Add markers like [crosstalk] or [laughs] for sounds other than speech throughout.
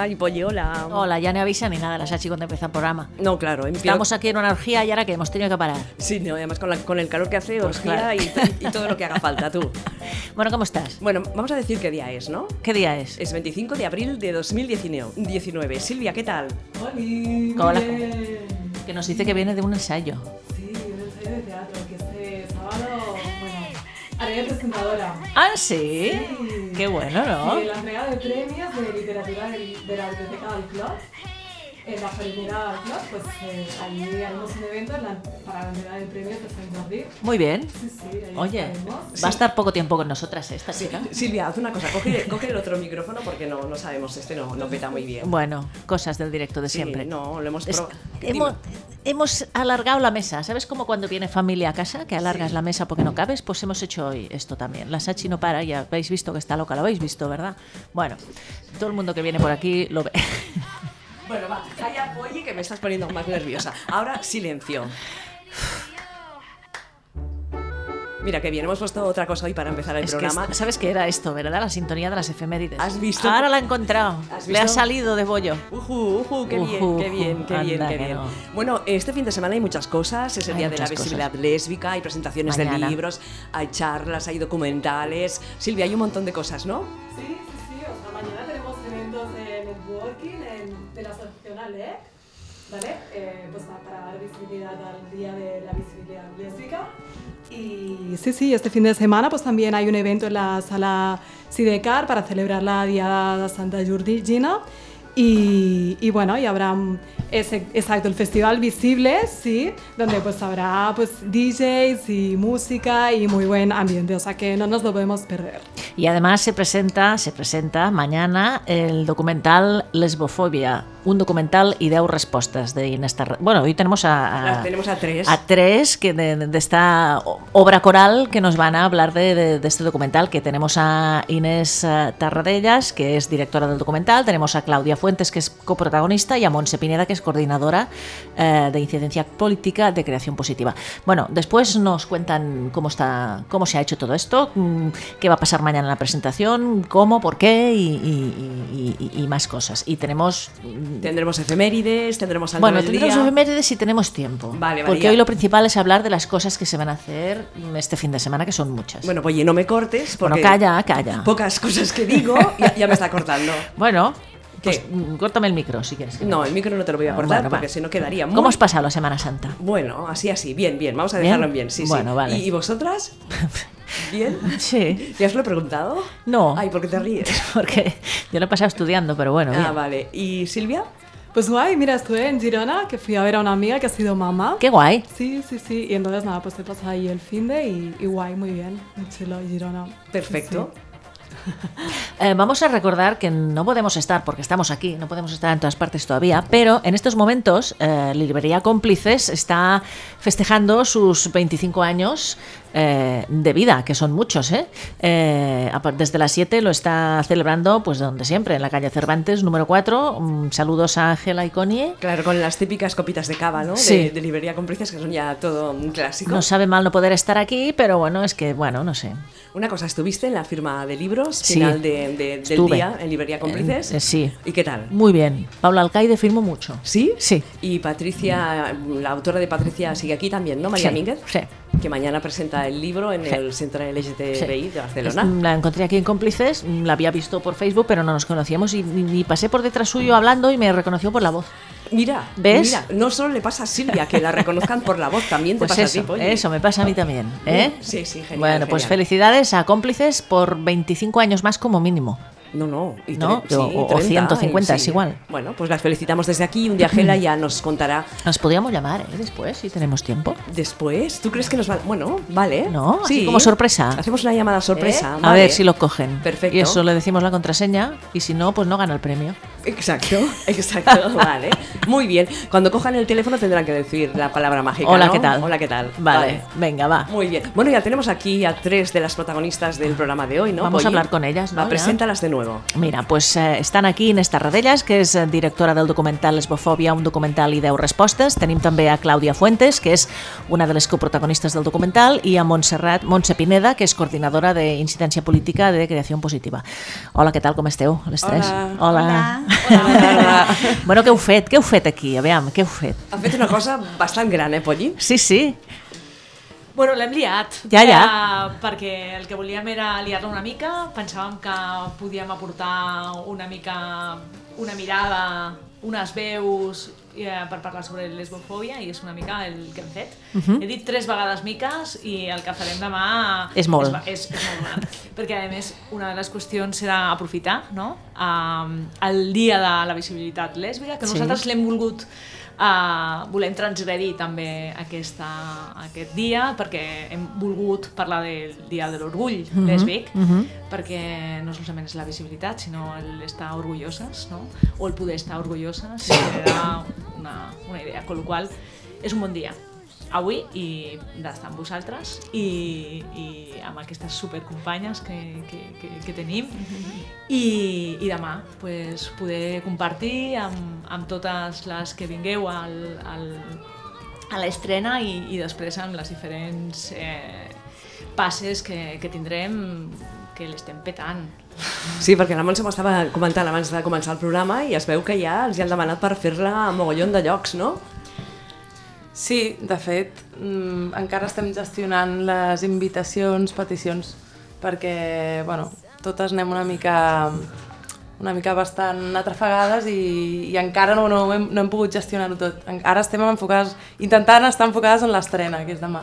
Ay, Polly, hola. Hola, ya no avisa ni nada la Sachi cuando empieza el programa. No, claro. empiezo- Estamos aquí en una orgía y ahora que hemos tenido que parar. Sí, no, además con, la- con el calor que hace, Pues orgía claro. y, y todo lo que haga [laughs] falta, tú. Bueno, ¿cómo estás? Bueno, vamos a decir qué día es, ¿no? ¿Qué día es? Es 25 de abril de 2019. Silvia, ¿qué tal? Hola. Que nos dice que viene de un ensayo de presentadora. Ah, sí. Sí. Qué bueno, ¿no? Sí, la entrega de premios de literatura de la Biblioteca del Club. En la del Club, pues eh, allí haremos un evento en la- para de Sant Jordi. Muy bien. Sí, sí, ahí Oye, estaremos. va a estar poco tiempo con nosotras esta chica. Silvia, haz una cosa, coge, coge el otro micrófono porque no, no sabemos, este no, no peta muy bien. Bueno, cosas del directo de Sí, siempre. no, lo hemos probado. hemos, hemos alargado la mesa. ¿Sabes cómo cuando viene familia a casa, que alargas la mesa porque no cabes? Pues hemos hecho hoy esto también. La Sachi no para, ya habéis visto que está loca, lo habéis visto, ¿verdad? Bueno, todo el mundo que viene por aquí lo ve. [laughs] Bueno, va, calla, Polly, que me estás poniendo más nerviosa. Ahora, silencio. Mira, que bien, hemos puesto otra cosa hoy para empezar el Es que programa. es- ¿Sabes qué era esto, verdad? La sintonía de las efemérides. ¿Has visto? Ahora la he encontrado. ¿Has Le ha salido de bollo. Ujú, ujú, qué bien, qué bien, qué bien, qué que bien. no. Bueno, este fin de semana hay muchas cosas. Es el Hay día de la visibilidad lésbica, hay presentaciones Mañana. de libros, hay charlas, hay documentales. Silvia, hay un montón de cosas, ¿no? ALEC, ¿vale? Eh, pues para- dar visibilidad al Día de la Visibilidad Lésbica. Y sí, sí, este fin de semana pues también hay un evento en la sala Sidecar para celebrar la Diada Santa Jordina. Y, y bueno, y habrá mm, ese, exacto, el festival Visible, sí, donde pues habrá pues DJs y música y muy buen ambiente, o sea que no nos lo podemos perder. Y además se presenta, se presenta mañana el documental Lesbofobia, un documental y 10 respuestas de Inés Bueno, hoy tenemos a, tenemos a tres. a tres que de, de esta obra coral que nos van a hablar de, de- de este documental, que tenemos a Inés eh, Tarradellas, que es directora del documental, tenemos a Claudia Fuentes, que es coprotagonista, y a Monse Pineda, que es coordinadora eh, de incidencia política de creación positiva. Bueno, después nos cuentan cómo está, cómo se ha hecho todo esto, mm, qué va a pasar mañana en la presentación, cómo, por qué y, y- y- y- y más cosas. Y tenemos mm, Tendremos efemérides, tendremos algo bueno, del tendremos día. efemérides si tenemos tiempo. Vale, vale, Porque hoy lo principal es hablar de las cosas que se van a hacer este fin de semana, que son muchas. Bueno, pues oye, no me cortes porque Bueno, calla, calla. pocas cosas que digo [laughs] ya, ya me está cortando. Bueno, pues mm, córtame el micro si quieres. No, el micro no te lo voy a Ah, cortar bueno, porque si no quedaría muy... ¿Cómo has pasado la Semana Santa? Bueno, así, así, bien, bien, vamos a ¿Bien? dejarlo en bien, sí, sí. Bueno, vale. ¿Y, y vosotras? [laughs] ¿Bien? Sí. ¿Ya os lo he preguntado? No. Ay, ¿por qué te ríes? [laughs] Porque yo lo he pasado estudiando, pero bueno. Ah, bien. vale. ¿Y Silvia? Pues guay, mira, estuve en Girona, que fui a ver a una amiga que ha sido mamá. Qué guay. Sí, sí, sí. Y entonces nada, pues te pasado ahí el fin de y, y guay, muy bien. Muy chulo, Girona. Perfecto. [laughs] Eh, vamos a recordar que no podemos estar, porque estamos aquí, no podemos estar en todas partes todavía, pero en estos momentos eh, Librería Cómplices está festejando sus 25 años eh, de vida, que son muchos. ¿eh? Eh, desde las 7 lo está celebrando, pues donde siempre, en la calle Cervantes, número 4. Mm, saludos a Ángela y Connie. Claro, con las típicas copitas de cava, ¿no? Sí. De, de librería con precios, que son ya todo un clásico. No sabe mal no poder estar aquí, pero bueno, es que, bueno, no sé. Una cosa, ¿estuviste en la firma de libros Sí. final de- de- del día en Librería Cómplices? Eh, sí. ¿Y qué tal? Muy bien. Paula Alcaide firmó mucho. ¿Sí? Sí. Y Patricia, la autora de Patricia sigue aquí también, ¿no? María Sí, Mínguez. sí. Que mañana presenta el libro en el Centro LGTBI de Barcelona. La encontré aquí en Cómplices, la había visto por Facebook, pero no nos conocíamos y, y pasé por detrás suyo hablando y me reconoció por la voz. Mira, ¿Ves? mira, no solo le pasa a Silvia que la reconozcan por la voz, también te Pues pasa eso, a ti, eso me pasa a mí también. ¿eh? Sí, sí, genial, Bueno, pues felicidades a Cómplices por 25 años más como mínimo. No, no. y ¿No? tre- sí, O- o 30, 150, y es igual. Bueno, pues las felicitamos desde aquí y un día [clears throat] Gela ya nos contará Nos podríamos llamar ¿eh? después si tenemos tiempo. después. ¿Tú crees que nos va...? Bueno, vale. No, así como sorpresa. Hacemos una llamada sorpresa. ¿Eh? A ver si lo cogen. Perfecto. Y eso le decimos la contraseña y si no, pues no gana el premio. Exacto, [laughs] exacto, vale. Muy bien. Cuando cojan el teléfono tendrán que decir la palabra mágica. Hola, ¿no? ¿qué tal? Hola, ¿qué tal? Vale, venga, va. Muy bien. Bueno, ya tenemos aquí a tres de las protagonistas del programa de hoy, ¿no? Vamos a hablar con ellas, ¿no? Va, preséntalas de nuevo. Nuevo? Mira, pues eh, estan aquí Inés Tarradellas, que és directora del documental Lesbofòbia, un documental i 10 respostes. Tenim també a Clàudia Fuentes, que és una de les coprotagonistes del documental, i a Montserrat Montse Pineda, que és coordinadora d'Incidència Política de Creació Positiva. Hola, què tal, com esteu, les tres? Hola. Hola. bueno, què heu fet? Què heu fet aquí? Aviam, què heu fet? Ha fet una cosa bastant gran, eh, Polly? Sí, sí. Bueno, l'hem liat. Ja, ja. Eh, perquè el que volíem era liar-la una mica. Pensàvem que podíem aportar una mica una mirada, unes veus eh, per parlar sobre l'esbofòbia i és una mica el que hem fet. Uh -huh. He dit tres vegades miques i el que farem demà És molt. és, és, és molt gran. perquè a més una de les qüestions serà aprofitar no? um, el dia de la visibilitat lèsbica, que Sí. nosaltres l'hem volgut Uh, volem transgredir també aquesta, aquest dia perquè hem volgut parlar del dia de l'orgull Mhm, lèsbic perquè no solament és la visibilitat sinó l'estar orgulloses no? o el poder estar orgulloses era una, una idea, con lo qual és un bon dia. Avui i d'estar amb vosaltres i, i amb aquestes supercompanyes que, que, que, que tenim. [laughs] I, i demà pues, poder compartir amb, amb totes les que vingueu al, al, a l'estrena i, i després amb les diferents eh, passes que, que tindrem que l'estem petant. Sí, perquè la Montse m'ho estava comentant abans de començar el programa i es veu que ja els hi han demanat per fer-la a mogollon de llocs, no? Sí, de fet, mm, encara estem gestionant les invitacions, peticions, perquè, bueno, totes anem una mica una mica bastant atrafegades i, i encara no, no, hem, no hem pogut gestionar-ho tot. Ara estem enfocades, intentant estar enfocades en l'estrena, que és demà.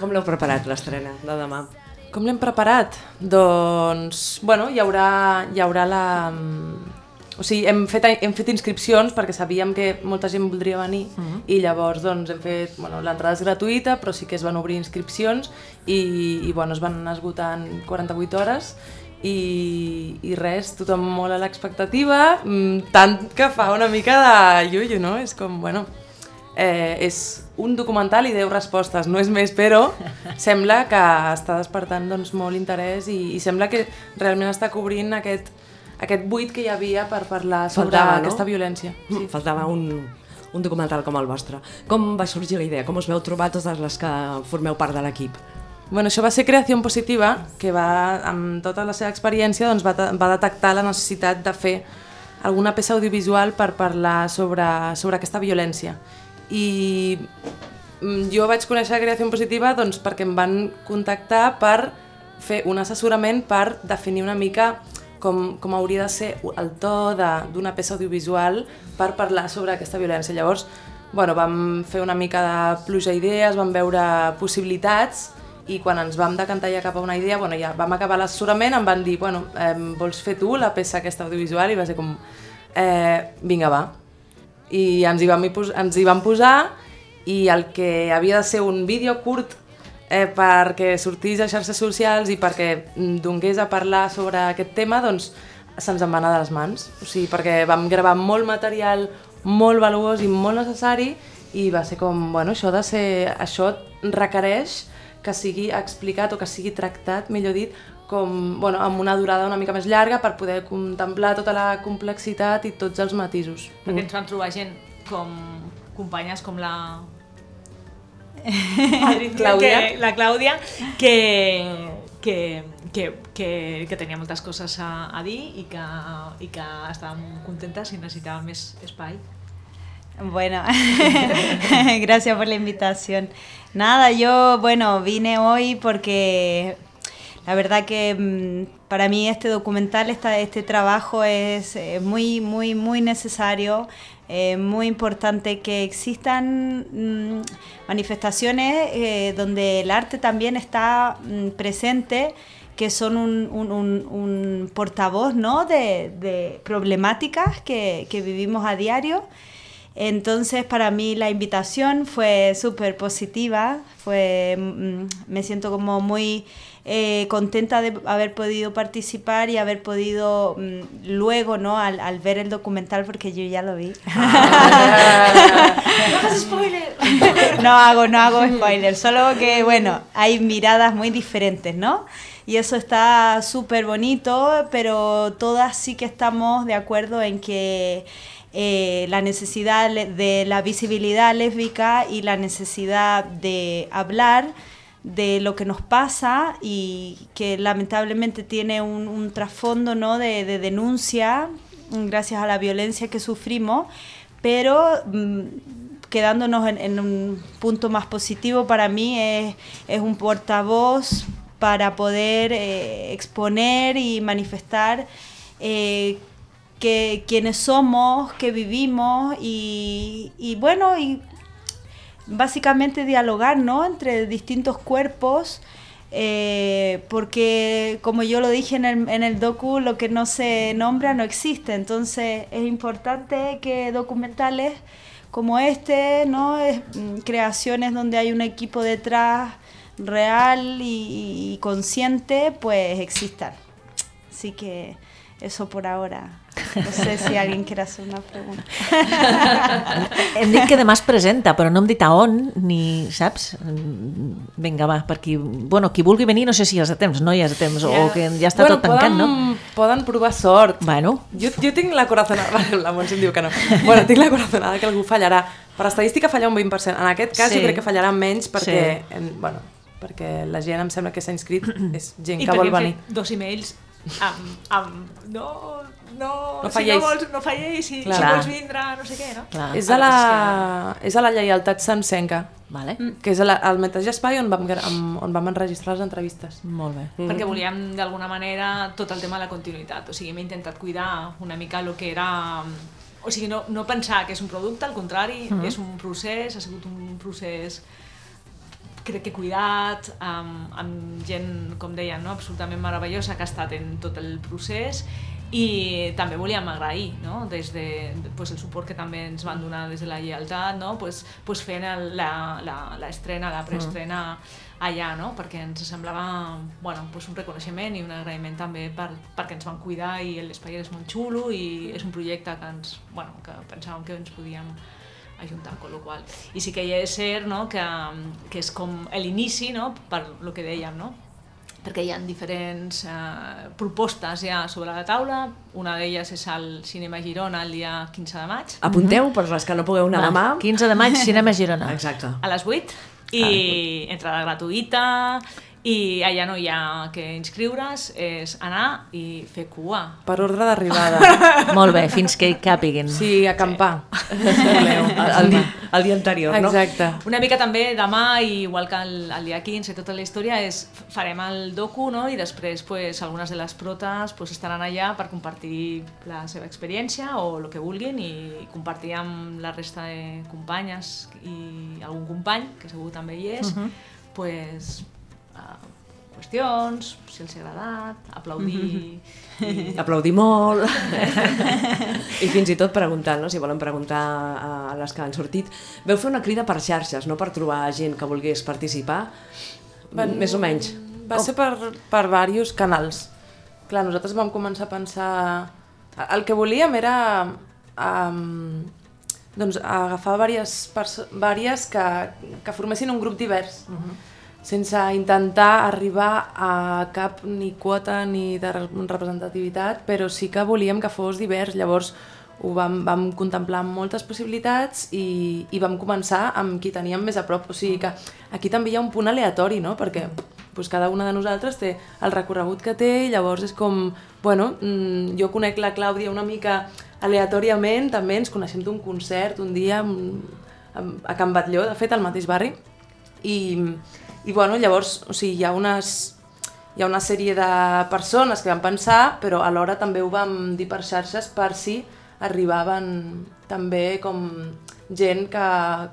Com l'heu preparat, l'estrena de demà? Com l'hem preparat? Doncs, bueno, hi haurà, hi haurà la... mm, O sigui, hem fet, hem fet inscripcions perquè sabíem que molta gent voldria venir uh -huh. i llavors doncs, hem fet... Bueno, l'entrada és gratuïta, però sí que es van obrir inscripcions i, i bueno, es van anar esgotant 48 hores i, i res, tothom molt a l'expectativa, mm, tant que fa una mica de llullo, no? És com, bueno, eh, és un documental i 10 respostes, no és més, però sembla que està despertant doncs, molt interès i, i sembla que realment està cobrint aquest, aquest buit que hi havia per parlar sobre Faltava, no? aquesta violència. Sí. Faltava un, un documental com el vostre. Com va sorgir la idea? Com us veu trobar totes les que formeu part de l'equip? Bueno, això va ser Creació Positiva, que va, amb tota la seva experiència doncs, va, va detectar la necessitat de fer alguna peça audiovisual per parlar sobre, sobre aquesta violència. I mm, jo vaig conèixer Creació Positiva doncs, perquè em van contactar per fer un assessorament per definir una mica com, com hauria de ser el to d'una peça audiovisual per parlar sobre aquesta violència. Llavors, bueno, vam fer una mica de pluja d'idees, vam veure possibilitats i quan ens vam decantar ja cap a una idea, bueno, ja vam acabar l'assessorament, em van dir, bueno, eh, vols fer tu la peça aquesta audiovisual? I va ser com, eh, vinga, va. I ens hi, vam, ens hi vam posar i el que havia de ser un vídeo curt eh, perquè sortís a xarxes socials i perquè mm, donés a parlar sobre aquest tema, doncs se'ns en va anar de les mans. O sigui, perquè vam gravar molt material molt valuós i molt necessari i va ser com, bueno, això de ser, això requereix que sigui explicat o que sigui tractat, millor dit, com, bueno, amb una durada una mica més llarga per poder contemplar tota la complexitat i tots els matisos. Perquè ens van trobar gent com companyes com la... Clàudia. Que, la Clàudia, que, que, que, que, que tenia moltes coses a, a dir i que, i que estàvem contentes i necessitàvem més espai. Bueno, [laughs] gracias por la invitación. Nada, yo, bueno, vine hoy porque la verdad que mm, para mí este documental, este trabajo es eh, muy, muy, muy necesario. eh, muy importante que existan mm, manifestaciones eh, donde el arte también está mm, presente que son un, portavoz ¿no? de, problemáticas que, vivimos a diario. Entonces, para mí la invitación fue súper positiva, fue, me siento como muy eh, contenta de haber podido participar y haber podido mm, luego, ¿no? Al, al ver el documental, porque yo ya lo vi. [laughs] no hago, no hago spoiler, solo que, bueno, hay miradas muy diferentes, ¿no? y eso está súper bonito, pero todas sí que estamos de acuerdo en que eh, la necesidad de la visibilidad lésbica y la necesidad de hablar de lo que nos pasa y que lamentablemente tiene un, trasfondo ¿no? de, de denuncia mm, gracias a la violencia que sufrimos, pero mm, quedándonos en, un punto más positivo para mí es, es un portavoz para poder eh, exponer y manifestar eh, que quienes somos, que vivimos y, y bueno, básicamente dialogar, ¿no? Entre distintos cuerpos, eh, porque como yo lo dije en el, en el docu, lo que no se nombra no existe. Entonces es importante que documentales como este, ¿no? Es, mm, creaciones donde hay un equipo detrás real y, y consciente, pues existan. Así que eso por ahora. No sé si [laughs] alguien quiere hacer una pregunta. [laughs] Hem dit que demà es presenta, però no hem dit a on, ni, saps? Vinga, va, per qui... Bueno, qui vulgui venir, no sé si ja és de temps, no hi és de temps, o que ja està bueno, tot tancat, poden, no? Poden provar sort. Bueno, Jo, jo tinc la corazonada... [laughs] La Montse em diu que no. Bueno, tinc la corazonada que algú fallarà. Per estadística falla un 20%. En aquest cas Sí. jo crec que fallarà menys perquè, Sí. en, bueno, perquè la gent em sembla que s'ha inscrit és gent I que perquè vol hem venir. fet dos emails amb, amb no, no, No si falléis. no, vols, no falléis, si, Clar. si vols vindre, no sé què, no? clar. És a, la, és a la lleialtat sencenca, Vale. que és a la, al mateix espai on vam, on vam enregistrar les entrevistes. Molt bé. Mm. perquè volíem d'alguna manera tot el tema de la continuïtat, o sigui, hem intentat cuidar una mica el que era o sigui, no, no pensar que és un producte, al contrari, mm -hmm. és un procés, ha sigut un procés crec que cuidat, amb, amb gent, com deien, no? absolutament meravellosa que ha estat en tot el procés i també volíem agrair no? des de, pues, el suport que també ens van donar des de la lleialtat no? pues, pues fent el, la, la, l'estrena, la preestrena allà, no? perquè ens semblava bueno, pues un reconeixement i un agraïment també per, perquè ens van cuidar i l'espai és molt xulo i és un projecte que, ens, bueno, que pensàvem que ens podíem ajuntar, con lo qual. I sí que és cert no? que, que és com l'inici, no? per lo que dèiem, no? perquè hi ha diferents eh, propostes ja sobre la taula. Una d'elles és al Cinema Girona el dia 15 de maig, Apunteu per les que no pugueu anar demà. Va, 15 de maig, Cinema [laughs] Girona. Exacte. a les 8, i entrada gratuïta, i allà no hi ha que inscriure's, és anar i fer cua. Per ordre d'arribada. [laughs] Molt bé, fins que hi càpiguin. Sí, acampar. Si [laughs] voleu. El, el, dia, el dia anterior, no? Exacte. Una mica també demà, i igual que el, el dia 15 i tota la història, és farem el docu no? i després pues, algunes de les protes pues, estaran allà per compartir la seva experiència o el que vulguin i compartir amb la resta de companyes i algun company, que segur també hi és, pues, uh, qüestions, si els ha agradat, aplaudir... i... [laughs] Aplaudir molt i fins i tot preguntar, no? si volen preguntar a, les que han sortit. Veu fer una crida per xarxes, no per trobar gent que volgués participar, Van- més o menys. Va ser per, per diversos canals. Clar, nosaltres vam començar a pensar... El que volíem era um, doncs, agafar diverses, diverses que, que formessin un grup divers, sense intentar arribar a cap ni quota ni de re- representativitat, però sí que volíem que fos divers. Llavors ho vam, vam contemplar amb moltes possibilitats i, i vam començar amb qui teníem més a prop. O sigui que aquí també hi ha un punt aleatori, no? Perquè doncs cada una de nosaltres té el recorregut que té i llavors és com, bueno, mm, jo conec la Clàudia una mica aleatòriament, també ens coneixem d'un concert un dia mm, a Can Batlló, de fet, al mateix barri, i, i bueno, llavors, o sigui, hi ha unes, hi ha una sèrie de persones que van pensar, però alhora també ho vam dir per xarxes per si arribaven també com gent que,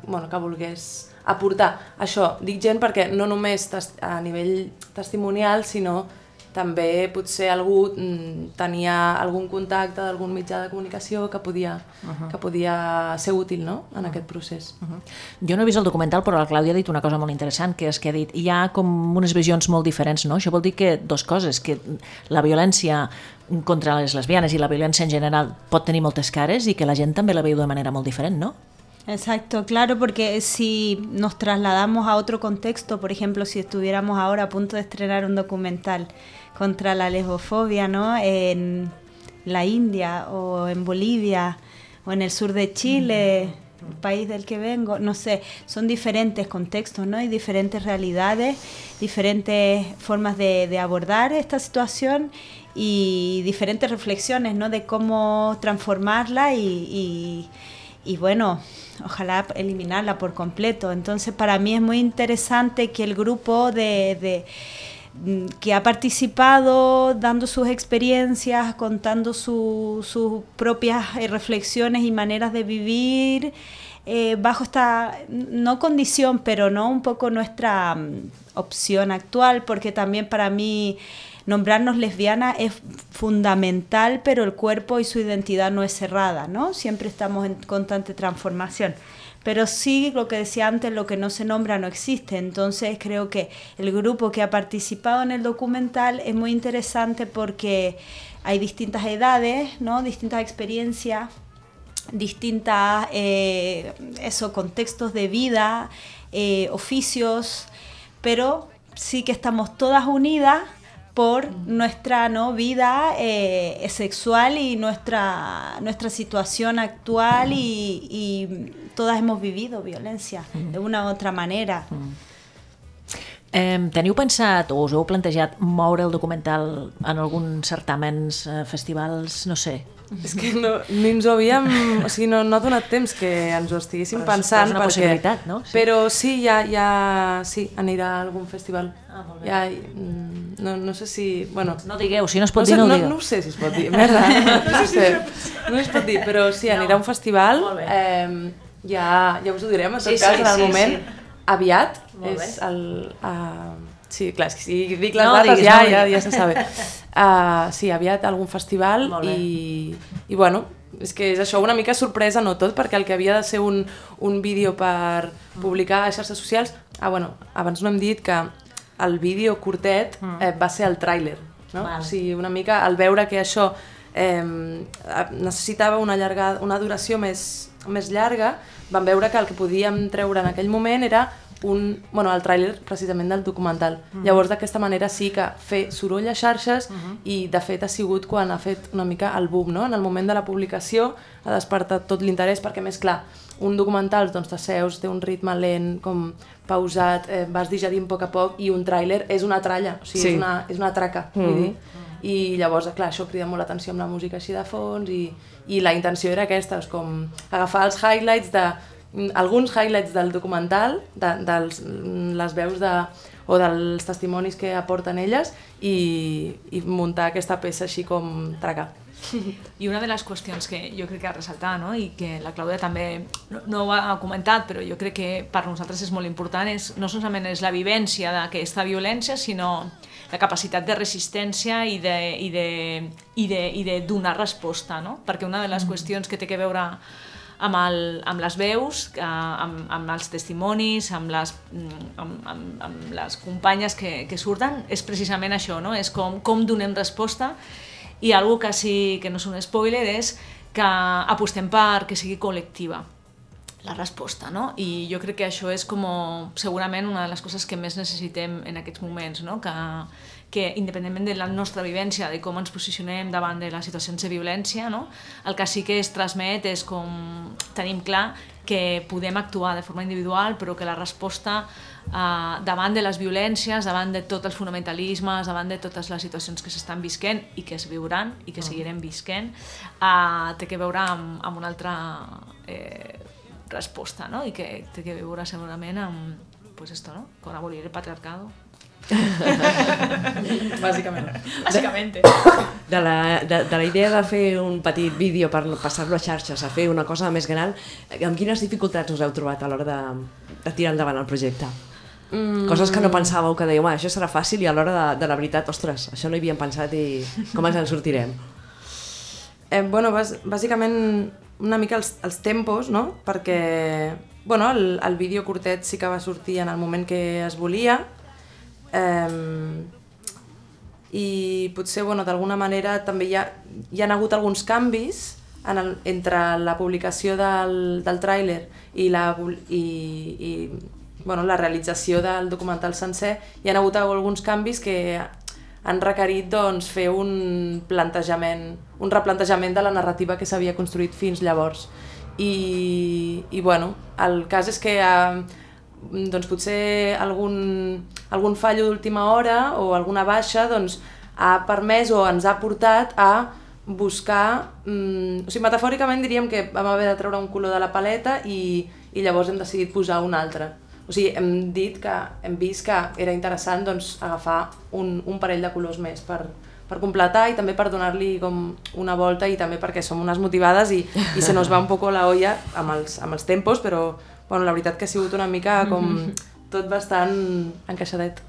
bueno, que volgués aportar. Això, dic gent perquè no només a nivell testimonial, sinó també potser algú mm, tenia algun contacte d'algun mitjà de comunicació que podia, uh -huh. que podia ser útil no? en aquest procés. Uh -huh. Jo no he vist el documental, però la Clàudia ha dit una cosa molt interessant, que és que ha dit hi ha com unes visions molt diferents, no? Això vol dir que dos coses, que la violència contra les lesbianes i la violència en general pot tenir moltes cares i que la gent també la veu de manera molt diferent, no? Exacto, claro, porque si nos trasladamos a otro contexto, por ejemplo, si estuviéramos ahora a punto de estrenar un documental contra la lesbofobia, ¿no? En la India o en Bolivia o en el sur de Chile, el país del que vengo, no sé, son diferentes contextos, ¿no? Y diferentes realidades, diferentes formas de, de abordar esta situación y diferentes reflexiones, ¿no? De cómo transformarla y, y, y bueno, ojalá eliminarla por completo. Entonces, para mí es muy interesante que el grupo de, de mm, que ha participado dando sus experiencias, contando su- sus propias eh, reflexiones y maneras de vivir eh, bajo esta, no condición, pero no un poco nuestra mm, opción actual, porque también para mí nombrarnos lesbiana es fundamental, pero el cuerpo y su identidad no es cerrada, ¿no? Siempre estamos en constante transformación. Pero sí, lo que decía antes, lo que no se nombra no existe. Entonces creo que el grupo que ha participado en el documental es muy interesante porque hay distintas edades, ¿no? distintas experiencias, distintas eh, eso, contextos de vida, eh, oficios, pero sí que estamos todas unidas por nuestra ¿no? vida eh, sexual y nuestra, nuestra situación actual y, y todas hemos vivido violencia de una u otra manera. Eh, teniu pensat o us heu plantejat moure el documental en alguns certàmens, eh, festivals, no sé? És que no, ni ens ho havíem... O sigui, no, no ha donat temps que ens ho estiguéssim Però pensant. però és una perquè, possibilitat, no? Sí. Però sí, ja, ja, sí, anirà a algun festival. Ah, molt bé. Ja, mm, no, no sé si... Bueno, No digueu, si no es pot no, dir, sé, no ho no, digueu. no ho sé si es pot dir, [laughs] merda, no, sé, no es pot dir, però sí, anirà a un festival, Molt bé. eh, ja, ja us ho direm, en tot Sí, cas, sí, en el sí, moment, sí. aviat, és el... Uh, sí, clar, és que si dic les No dates diguis, ja, no ja, ja se sabe. Uh, sí, aviat algun festival i, i bueno, és que és això una mica sorpresa, no tot, perquè el que havia de ser un, un vídeo per publicar a xarxes socials, ah, bueno, abans no hem dit que el vídeo curtet eh, va ser el tràiler, no? Val. O sigui, una mica al veure que això eh, necessitava una, llarga, una duració més, més llarga, vam veure que el que podíem treure en aquell moment era un, bueno, el tràiler precisament del documental. Llavors d'aquesta manera sí que fer soroll a xarxes i de fet ha sigut quan ha fet una mica el boom, no? En el moment de la publicació ha despertat tot l'interès perquè més clar, un documental doncs t'asseus, té un ritme lent, com pausat, eh, vas digerint a poc a poc i un tràiler és una tralla, o sigui, Sí. és, una, és una traca, vull Mhm. dir. I llavors, clar, això crida molt l'atenció amb la música així de fons i, i la intenció era aquesta, és com agafar els highlights de mm, alguns highlights del documental, de, dels, mm, les veus de, o dels testimonis que aporten elles i, i muntar aquesta peça així com traca. I una de les qüestions que jo crec que ha de ressaltar, no? i que la Clàudia també no, no ho ha comentat, però jo crec que per nosaltres és molt important, és, no solament és la vivència d'aquesta violència, sinó la capacitat de resistència i de, i de, i de, i de donar resposta, no? perquè una de les qüestions que té que veure amb, el, amb les veus, amb, amb els testimonis, amb les, mm, amb, amb, amb les companyes que, que surten, és precisament això, no? és com, com donem resposta i algo que sí que no és un spoiler és que apostem per que sigui col·lectiva la resposta, no? I jo crec que això és com segurament una de les coses que més necessitem en aquests moments, no? Que, que independentment de la nostra vivència, de com ens posicionem davant de les situacions de violència, no? el que sí que es transmet és com tenim clar que podem actuar de forma individual, però que la resposta eh, davant de les violències, davant de tots els fonamentalismes, davant de totes les situacions que s'estan visquent i que es viuran i que seguirem visquent, eh, té que veure amb, amb una altra eh, resposta, no? I que té que veure segurament amb, pues esto, ¿no? Con abolir el patriarcado. [laughs] Bàsicament. Básicamente. de la, de, de la idea de fer un petit vídeo per passar-lo a xarxes, a fer una cosa més gran, amb quines dificultats us heu trobat a l'hora de, de tirar endavant el projecte? Mm. Coses que no pensàveu, que dèieu, "Ah, això serà fàcil, i a l'hora de, de la veritat, ostres, això no hi havíem pensat i com ens en sortirem? Eh, bueno, bàs, bàsicament una mica els, els tempos, no? Perquè bueno, el, el vídeo curtet sí que va sortir en el moment que es volia eh, i potser bueno, d'alguna manera també hi ha, hi ha hagut alguns canvis en el, entre la publicació del, del tràiler i, la, i, i bueno, la realització del documental sencer, hi ha hagut alguns canvis que han requerit doncs, fer un plantejament, un replantejament de la narrativa que s'havia construït fins llavors. I, i bueno, el cas és que eh, doncs potser algun, algun fallo d'última hora o alguna baixa doncs, ha permès o ens ha portat a buscar... Mm, o sigui, metafòricament diríem que vam haver de treure un color de la paleta i, i llavors hem decidit posar un altre. O sigui, hem dit que hem vist que era interessant doncs, agafar un, un parell de colors més per, per completar i també per donar-li com una volta i també perquè som unes motivades i, i se nos va un poco la olla amb els, amb els tempos, però bueno, la veritat que ha sigut una mica com tot bastant encaixadet.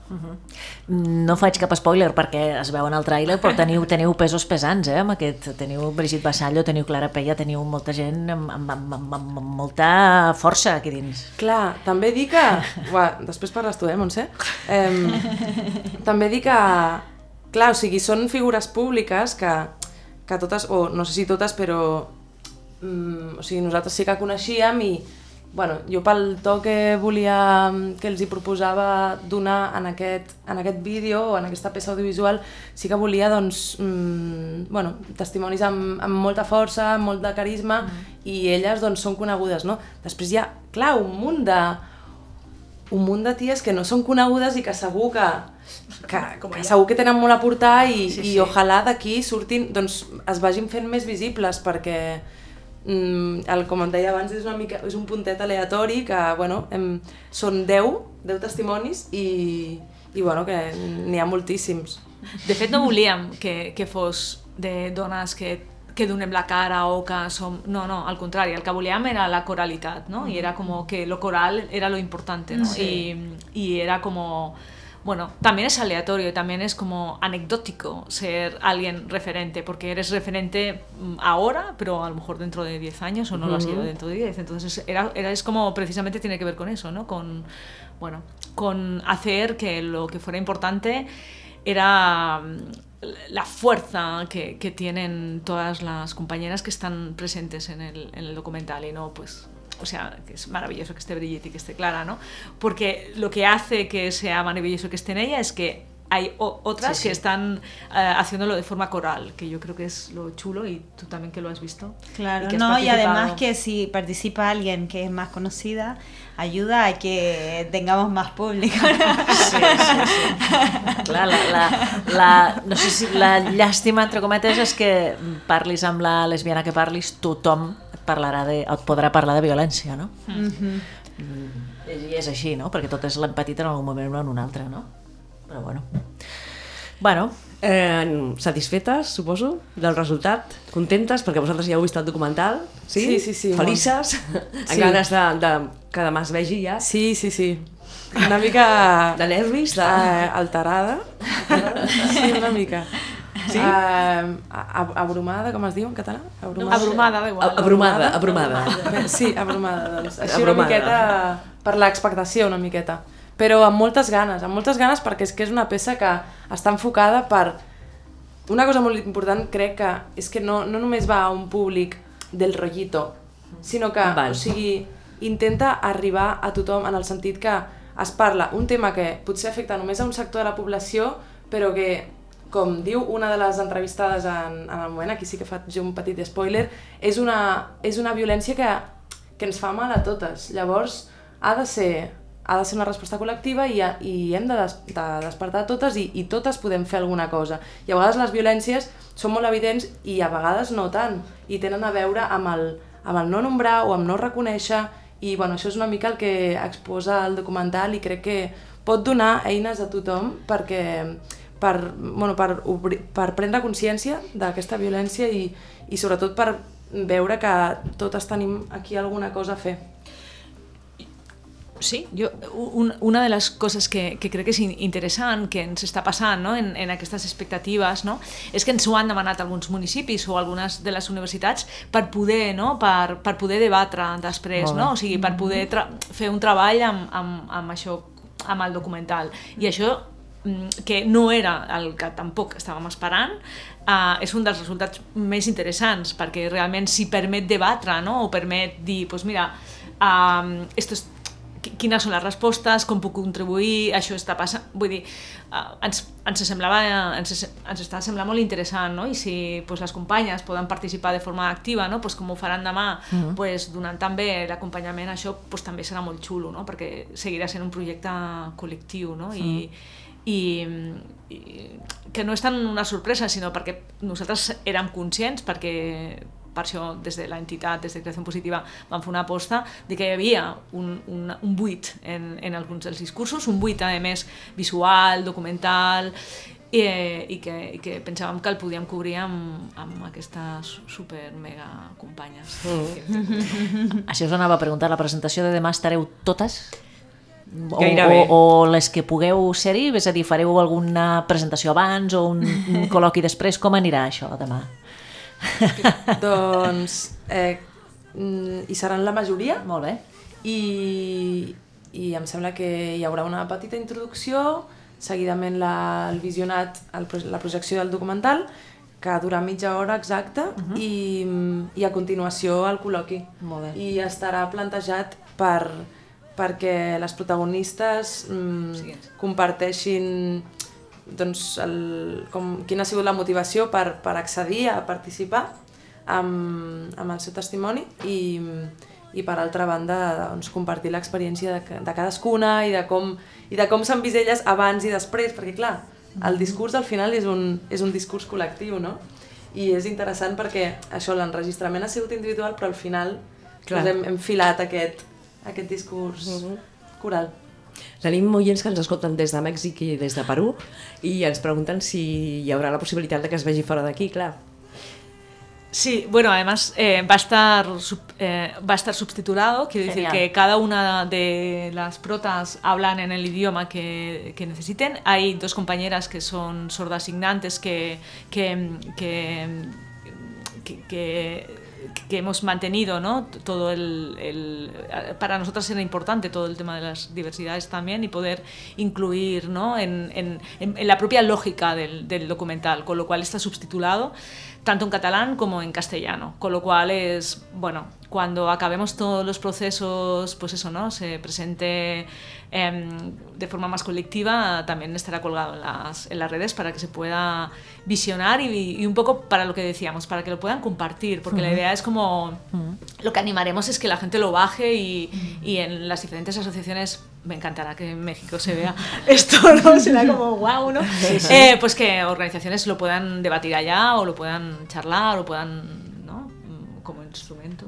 No faig cap spoiler perquè es veu en el tràiler, però teniu, teniu pesos pesants, eh? Amb aquest, teniu Brigitte Vassallo, teniu Clara Peia, teniu molta gent amb, amb, amb, amb, amb, molta força aquí dins. Clar, també dir que... [laughs] Ua, després parles tu, eh, Montse? Eh, també dir que... Clar, o sigui, són figures públiques que, que totes, o no sé si totes, però... Mm, o sigui, nosaltres sí que coneixíem i, bueno, jo pel to que volia, que els hi proposava donar en aquest, en aquest vídeo o en aquesta peça audiovisual, sí que volia doncs, mm, bueno, testimonis amb, amb molta força, amb molt de carisma, i elles doncs, són conegudes, no? Després hi ha, clar, un munt de, un munt de ties que no són conegudes i que segur que, que, que segur que tenen molt a portar i, sí, sí. i ojalà d'aquí surtin, doncs es vagin fent més visibles perquè mm, el, com em deia abans és, una mica, és un puntet aleatori que bueno, em, són 10, 10 testimonis i, i bueno, que n'hi ha moltíssims. De fet, no volíem que, que fos de dones que que donem la cara o que som... No, no, al contrari, el que volíem era la coralitat, ¿no? Y era como que lo coral era lo importante, ¿no? Y, y era como... Bueno, también es aleatorio, también es como anecdótico ser alguien referente, porque eres referente mm, ahora, pero a lo mejor dentro de 10 años o no lo has sido dentro de 10. Entonces, era, era, es como precisamente tiene que ver con eso, ¿no? Con, bueno, con hacer que lo que fuera importante era mm, la fuerza que, que, tienen todas las compañeras que están presentes en el, en el, documental y no pues o sea que es maravilloso que esté Brigitte y que esté Clara no porque lo que hace que sea maravilloso que esté en ella es que hay otras sí, sí. que están uh, haciéndolo de forma coral, que yo creo que es lo chulo y tú también que lo has visto. Claro, y no, y además que si participa alguien que es más conocida, ayuda a que tengamos más público. Sí, sí, sí. Clar, la, la, la, no sé si la llàstima, entre cometes, és que parlis amb la lesbiana que parlis, tothom et, parlarà de, et podrà parlar de violència, no? Mm -hmm. mm, I és així, no? Perquè totes l'hem patit en algun moment o en un altre, no? Però bueno. Bueno, Eh, satisfetes, suposo, del resultat? Contentes? Perquè vosaltres ja heu vist el documental, sí? Sí, sí, sí. Felices? [laughs] Amb Sí. ganes de, de que demà es vegi ja? Sí, sí, sí. Una mica... De nervis? De... eh, alterada. [laughs] Sí, una mica. Sí? Ab- abrumada, com es diu en català? Abrumada. Abrumada, da igual. Abrumada, abrumada. Sí, abrumada, doncs. Així Abrumada. una miqueta per l'expectació, una miqueta. Però amb moltes ganes, amb moltes ganes perquè és que és una peça que està enfocada per... Una cosa molt important crec que és que no, no només va a un públic del rollito, sinó que, Val. o sigui, intenta arribar a tothom en el sentit que es parla un tema que potser afecta només a un sector de la població, però que, com diu una de les entrevistades en, en el moment, aquí sí que faig un petit spoiler, és una, és una violència que, que ens fa mal a totes. Llavors, ha de ser, ha de ser una resposta col·lectiva i, i hem de, des, de despertar totes i, i totes podem fer alguna cosa. I a vegades les violències són molt evidents i a vegades no tant, i tenen a veure amb el, amb el no nombrar o amb no reconèixer, i bueno, això és una mica el que exposa el documental i crec que pot donar eines a tothom perquè per, bueno, per, obrir, per prendre consciència d'aquesta violència i, i sobretot per veure que totes tenim aquí alguna cosa a fer. Sí, yo, un, una de las cosas que, que crec que és in- interessant, que ens està passant no? en, en aquestes expectatives, no? és que ens ho han demanat alguns municipis o algunes de les universitats per poder, no? per, per poder debatre després, no? o sigui, per poder tra fer un treball amb, amb, amb això, amb el documental. I això que no era el que tampoc estàvem esperant, uh, és un dels resultats més interessants, perquè realment s'hi permet debatre, no? o permet dir, doncs mira, uh, esto es, qui- quines són les respostes, com puc contribuir, això està passant... Vull dir, uh, ens, ens, semblava, ens, ens està semblant molt interessant, no? I si pues, les companyes poden participar de forma activa, no? pues, com ho faran demà, uh -huh. pues, donant també l'acompanyament, això pues, també serà molt xulo, no? perquè seguirà sent un projecte col·lectiu, no? I, i, i que no és tant una sorpresa, sinó perquè nosaltres érem conscients, perquè per això des de l'entitat, des de Creació Positiva, vam fer una aposta de que hi havia un, un, un buit en, en alguns dels discursos, un buit a més visual, documental, i, i, que, i que pensàvem que el podíem cobrir amb, amb aquestes super mega companyes. Mm. [laughs] Això us anava a preguntar, la presentació de demà estareu totes? O, Gairebé. o, o les que pugueu ser-hi, és a dir, fareu alguna presentació abans o un, un [laughs] col·loqui després, com anirà això demà? [laughs] doncs eh, mm, hi seran la majoria Molt bé. i, i em sembla que hi haurà una petita introducció, seguidament la, el visionat, el, la projecció del documental, que durà mitja hora exacta, uh -huh. i, i a continuació el col·loqui. Molt bé. I estarà plantejat per, perquè les protagonistes mm, comparteixin doncs, el, com, quina ha sigut la motivació per, per accedir a participar amb, amb el seu testimoni i, i per altra banda doncs, compartir l'experiència de, de cadascuna i de com, i de com s'han vist elles abans i després, perquè clar, el discurs al final és un, és un discurs col·lectiu, no? I és interessant perquè això, l'enregistrament ha sigut individual, però al final Clar. doncs, hem, hem filat aquest, aquest discurs coral. Tenim oients que ens escolten des de Mèxic i des de Perú i ens pregunten si hi haurà la possibilitat de que es vegi fora d'aquí, clar. Sí, bueno, además eh, va, a estar, sub- eh, va a estar subtitulado, quiero decir que cada una de las protas hablan en el idioma que, que necesiten. Hay dos compañeras que son sordas signantes que, que, que, que- que- hemos mantenido, ¿no? Todo el, para nosotras era importante todo el tema de las diversidades también y poder incluir, ¿no? En, en- en- en la propia lógica del, del documental, con lo cual está subtitulado tanto en catalán como en castellano, con lo cual es, bueno, cuando acabemos todos los procesos, pues eso, ¿no? Se presente em, de forma más colectiva, también estará colgado en las, en las redes para que se pueda visionar y, y un poco para lo que decíamos, para que lo puedan compartir, porque la idea es como, lo que animaremos es que la gente lo baje y, y en las diferentes asociaciones, me encantará que en México se vea [laughs] esto, ¿no? Será como wow, ¿no? Eh, pues que organizaciones lo puedan debatir allá o lo puedan charlar o puedan, ¿no? Mm, Como instrumento.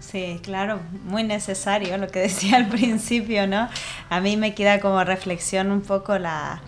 Sí, claro, muy necesario lo que [laughs] decía al principio, ¿no? A mí me queda como reflexión un poco la,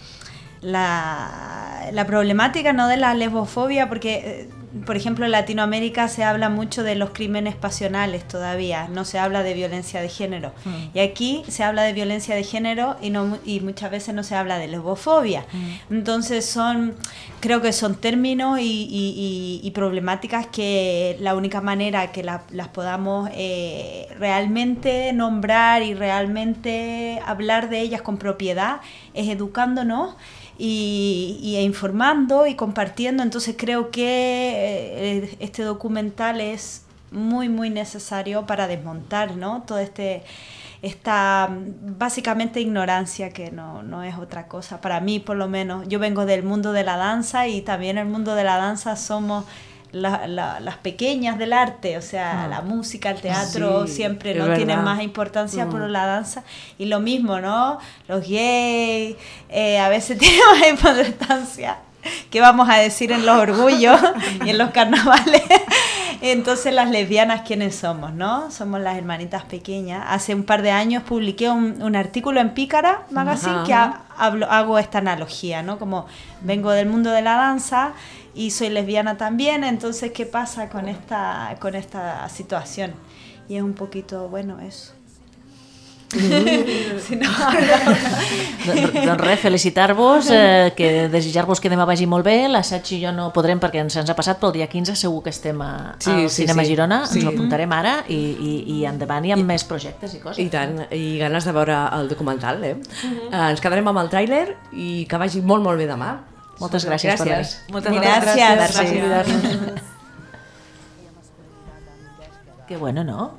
la, la problemática ¿no? de la lesbofobia, porque, eh, por ejemplo, en Latinoamérica se habla mucho de los crímenes pasionales todavía, no se habla de violencia de género. Y aquí se habla de violencia de género y, no, y muchas veces no se habla de lesbofobia. Entonces son, creo que son términos y, y- y- y problemáticas que la única manera que la- las podamos eh, realmente nombrar y realmente hablar de ellas con propiedad es educándonos y, y informando y compartiendo. Entonces creo que eh, este documental es muy, muy necesario para desmontar ¿no? todo este esta básicamente ignorancia que no, no es otra cosa, para mí por lo menos. Yo vengo del mundo de la danza y también el mundo de la danza somos la- la- las pequeñas del arte, o sea, la música, el teatro Sí, siempre no tienen verdad. más importancia por la danza. Y lo mismo, ¿no? Los gays eh, a veces [laughs] tienen más importancia. ¿Qué vamos a decir en los orgullos [laughs] y en los carnavales? [laughs] Entonces, las lesbianas, ¿quiénes somos, no? Somos las hermanitas pequeñas. Hace un par de años publiqué un, un artículo en Pícara Magazine Ajá. que ha- hablo- hago esta analogía, ¿no? Como vengo del mundo de la danza y soy lesbiana también, entonces, ¿qué pasa con esta, con esta situación? Y es un poquito, bueno, eso. [laughs] [laughs] Si no, Doncs doncs res, felicitar-vos, eh, que desitjar-vos que demà vagi molt bé, l'assaig i jo no podrem perquè ens, ens ha passat, però el dia 15 segur que estem a, Sí, al sí, Cinema sí. Girona, Sí. ens ho apuntarem ara i, i, i endavant i amb més projectes i coses. I tant, i ganes de veure el documental, eh? eh ens quedarem amb el tràiler i que vagi molt, molt bé demà. Moltes gràcies, per Gràcies. venir. Moltes Gràcies. gràcies. gràcies. Qué bueno, ¿no?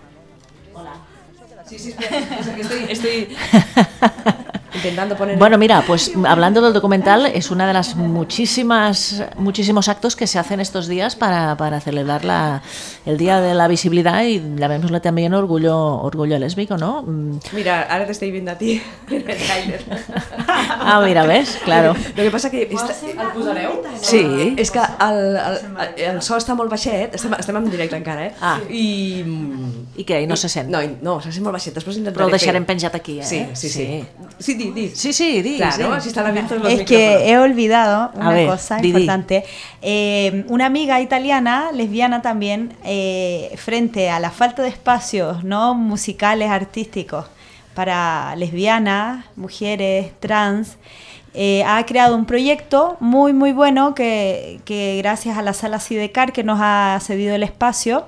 Sí, sí, espera, es que estoy, estoy [laughs] intentando poner... Bueno, mira, [laughs] pues hablando del documental, es una de las muchísimas, muchísimos actos que se hacen estos días para, para celebrar la, el Día de la Visibilidad y llamémosle también orgullo, orgullo lésbico, ¿no? Mm. Mira, ahora te estoy viendo a ti [laughs] en el tràiler. Ah, mira, ¿ves? Claro. [laughs] Lo que passa que... Està, el posareu? Sí. És que el, el, el so està molt baixet, estem, estem en directe encara, eh? Ah. I... I què? I no se sent? No, no, se sent molt baixet, després intentaré Però el deixarem fer. penjat aquí, eh? Sí, sí, sí. Sí, Sí, di, di. sí, sí di, Claro, sí. así están abiertos los Es micrófonos. que he olvidado una ver, cosa di. importante. Eh, una amiga italiana, lesbiana también, eh, frente a la falta de espacios no musicales, artísticos para lesbianas, mujeres, trans, eh, ha creado un proyecto muy, muy bueno que, que gracias a la sala Sidecar que nos ha cedido el espacio,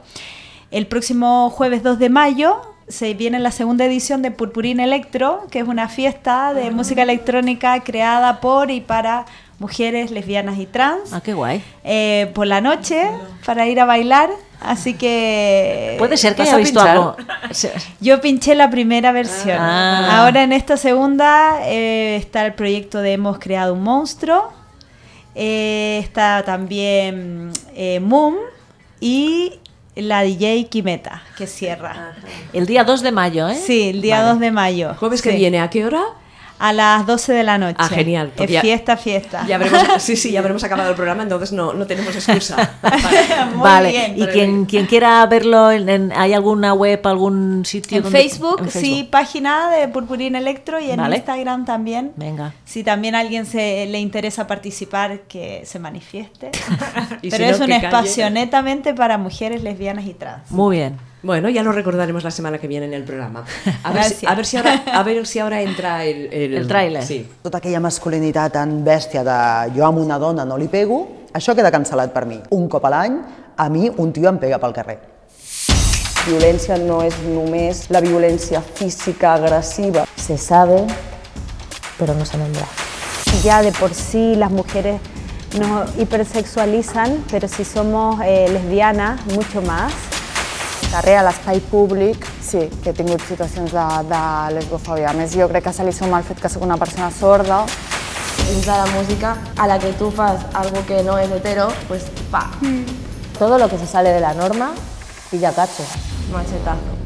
el próximo jueves 2 de mayo se viene la segunda edición de Purpurina Electro, que es una fiesta de música electrónica creada por y para mujeres lesbianas y trans. Ah, qué guay. eh, por la noche para ir a bailar. Así que Puede ser que ¿Vas haya visto algo. Yo pinché la primera versión. Ah. Ahora en esta segunda eh, está el proyecto de Hemos creado un monstruo. Eh, está también Moon y la DJ Kimeta, que cierra. El día 2 de mayo, ¿eh? Sí, el día Vale. 2 de mayo. Jueves que viene, ¿a qué hora? A las 12 de la noche. Ah, genial, Es porque ya- fiesta, fiesta. Ya [laughs] sí, sí, ya habremos acabado el programa, entonces no, no tenemos excusa. [laughs] Muy vale, bien. y quien, quien quiera verlo, en- en- ¿hay alguna web, algún sitio? En donde- Facebook, en sí, página de Purpurina Electro y en Vale. Instagram también. Venga. Si también a alguien se le interesa participar, que se manifieste. [laughs] Pero si no, es un calle. espacio netamente para mujeres lesbianas y trans. Muy bien. Bueno, ya lo recordaremos la semana que viene en el programa. A ver, si, a ver, si, ahora, a ver si ahora entra el... El, El tráiler. Sí. Tota aquella masculinitat tan bèstia de jo amb una dona no li pego, això queda cancel·lat per mi. Un cop a l'any, a mi un tio em pega pel carrer. Violència no és només la violència física agresiva. Se sabe, pero no se nombra. Ya de por sí las mujeres nos hipersexualizan, pero si somos eh, lesbianas, mucho más. Carrer, a l'espai públic, sí, que he tingut situacions de, de lesbofòbia. A més, jo crec que se li suma el fet que sóc una persona sorda. dins de la música a la que tú fas algo que no es hetero, pues pa, Todo lo que se sale de la norma, pilla cacho. machetazo.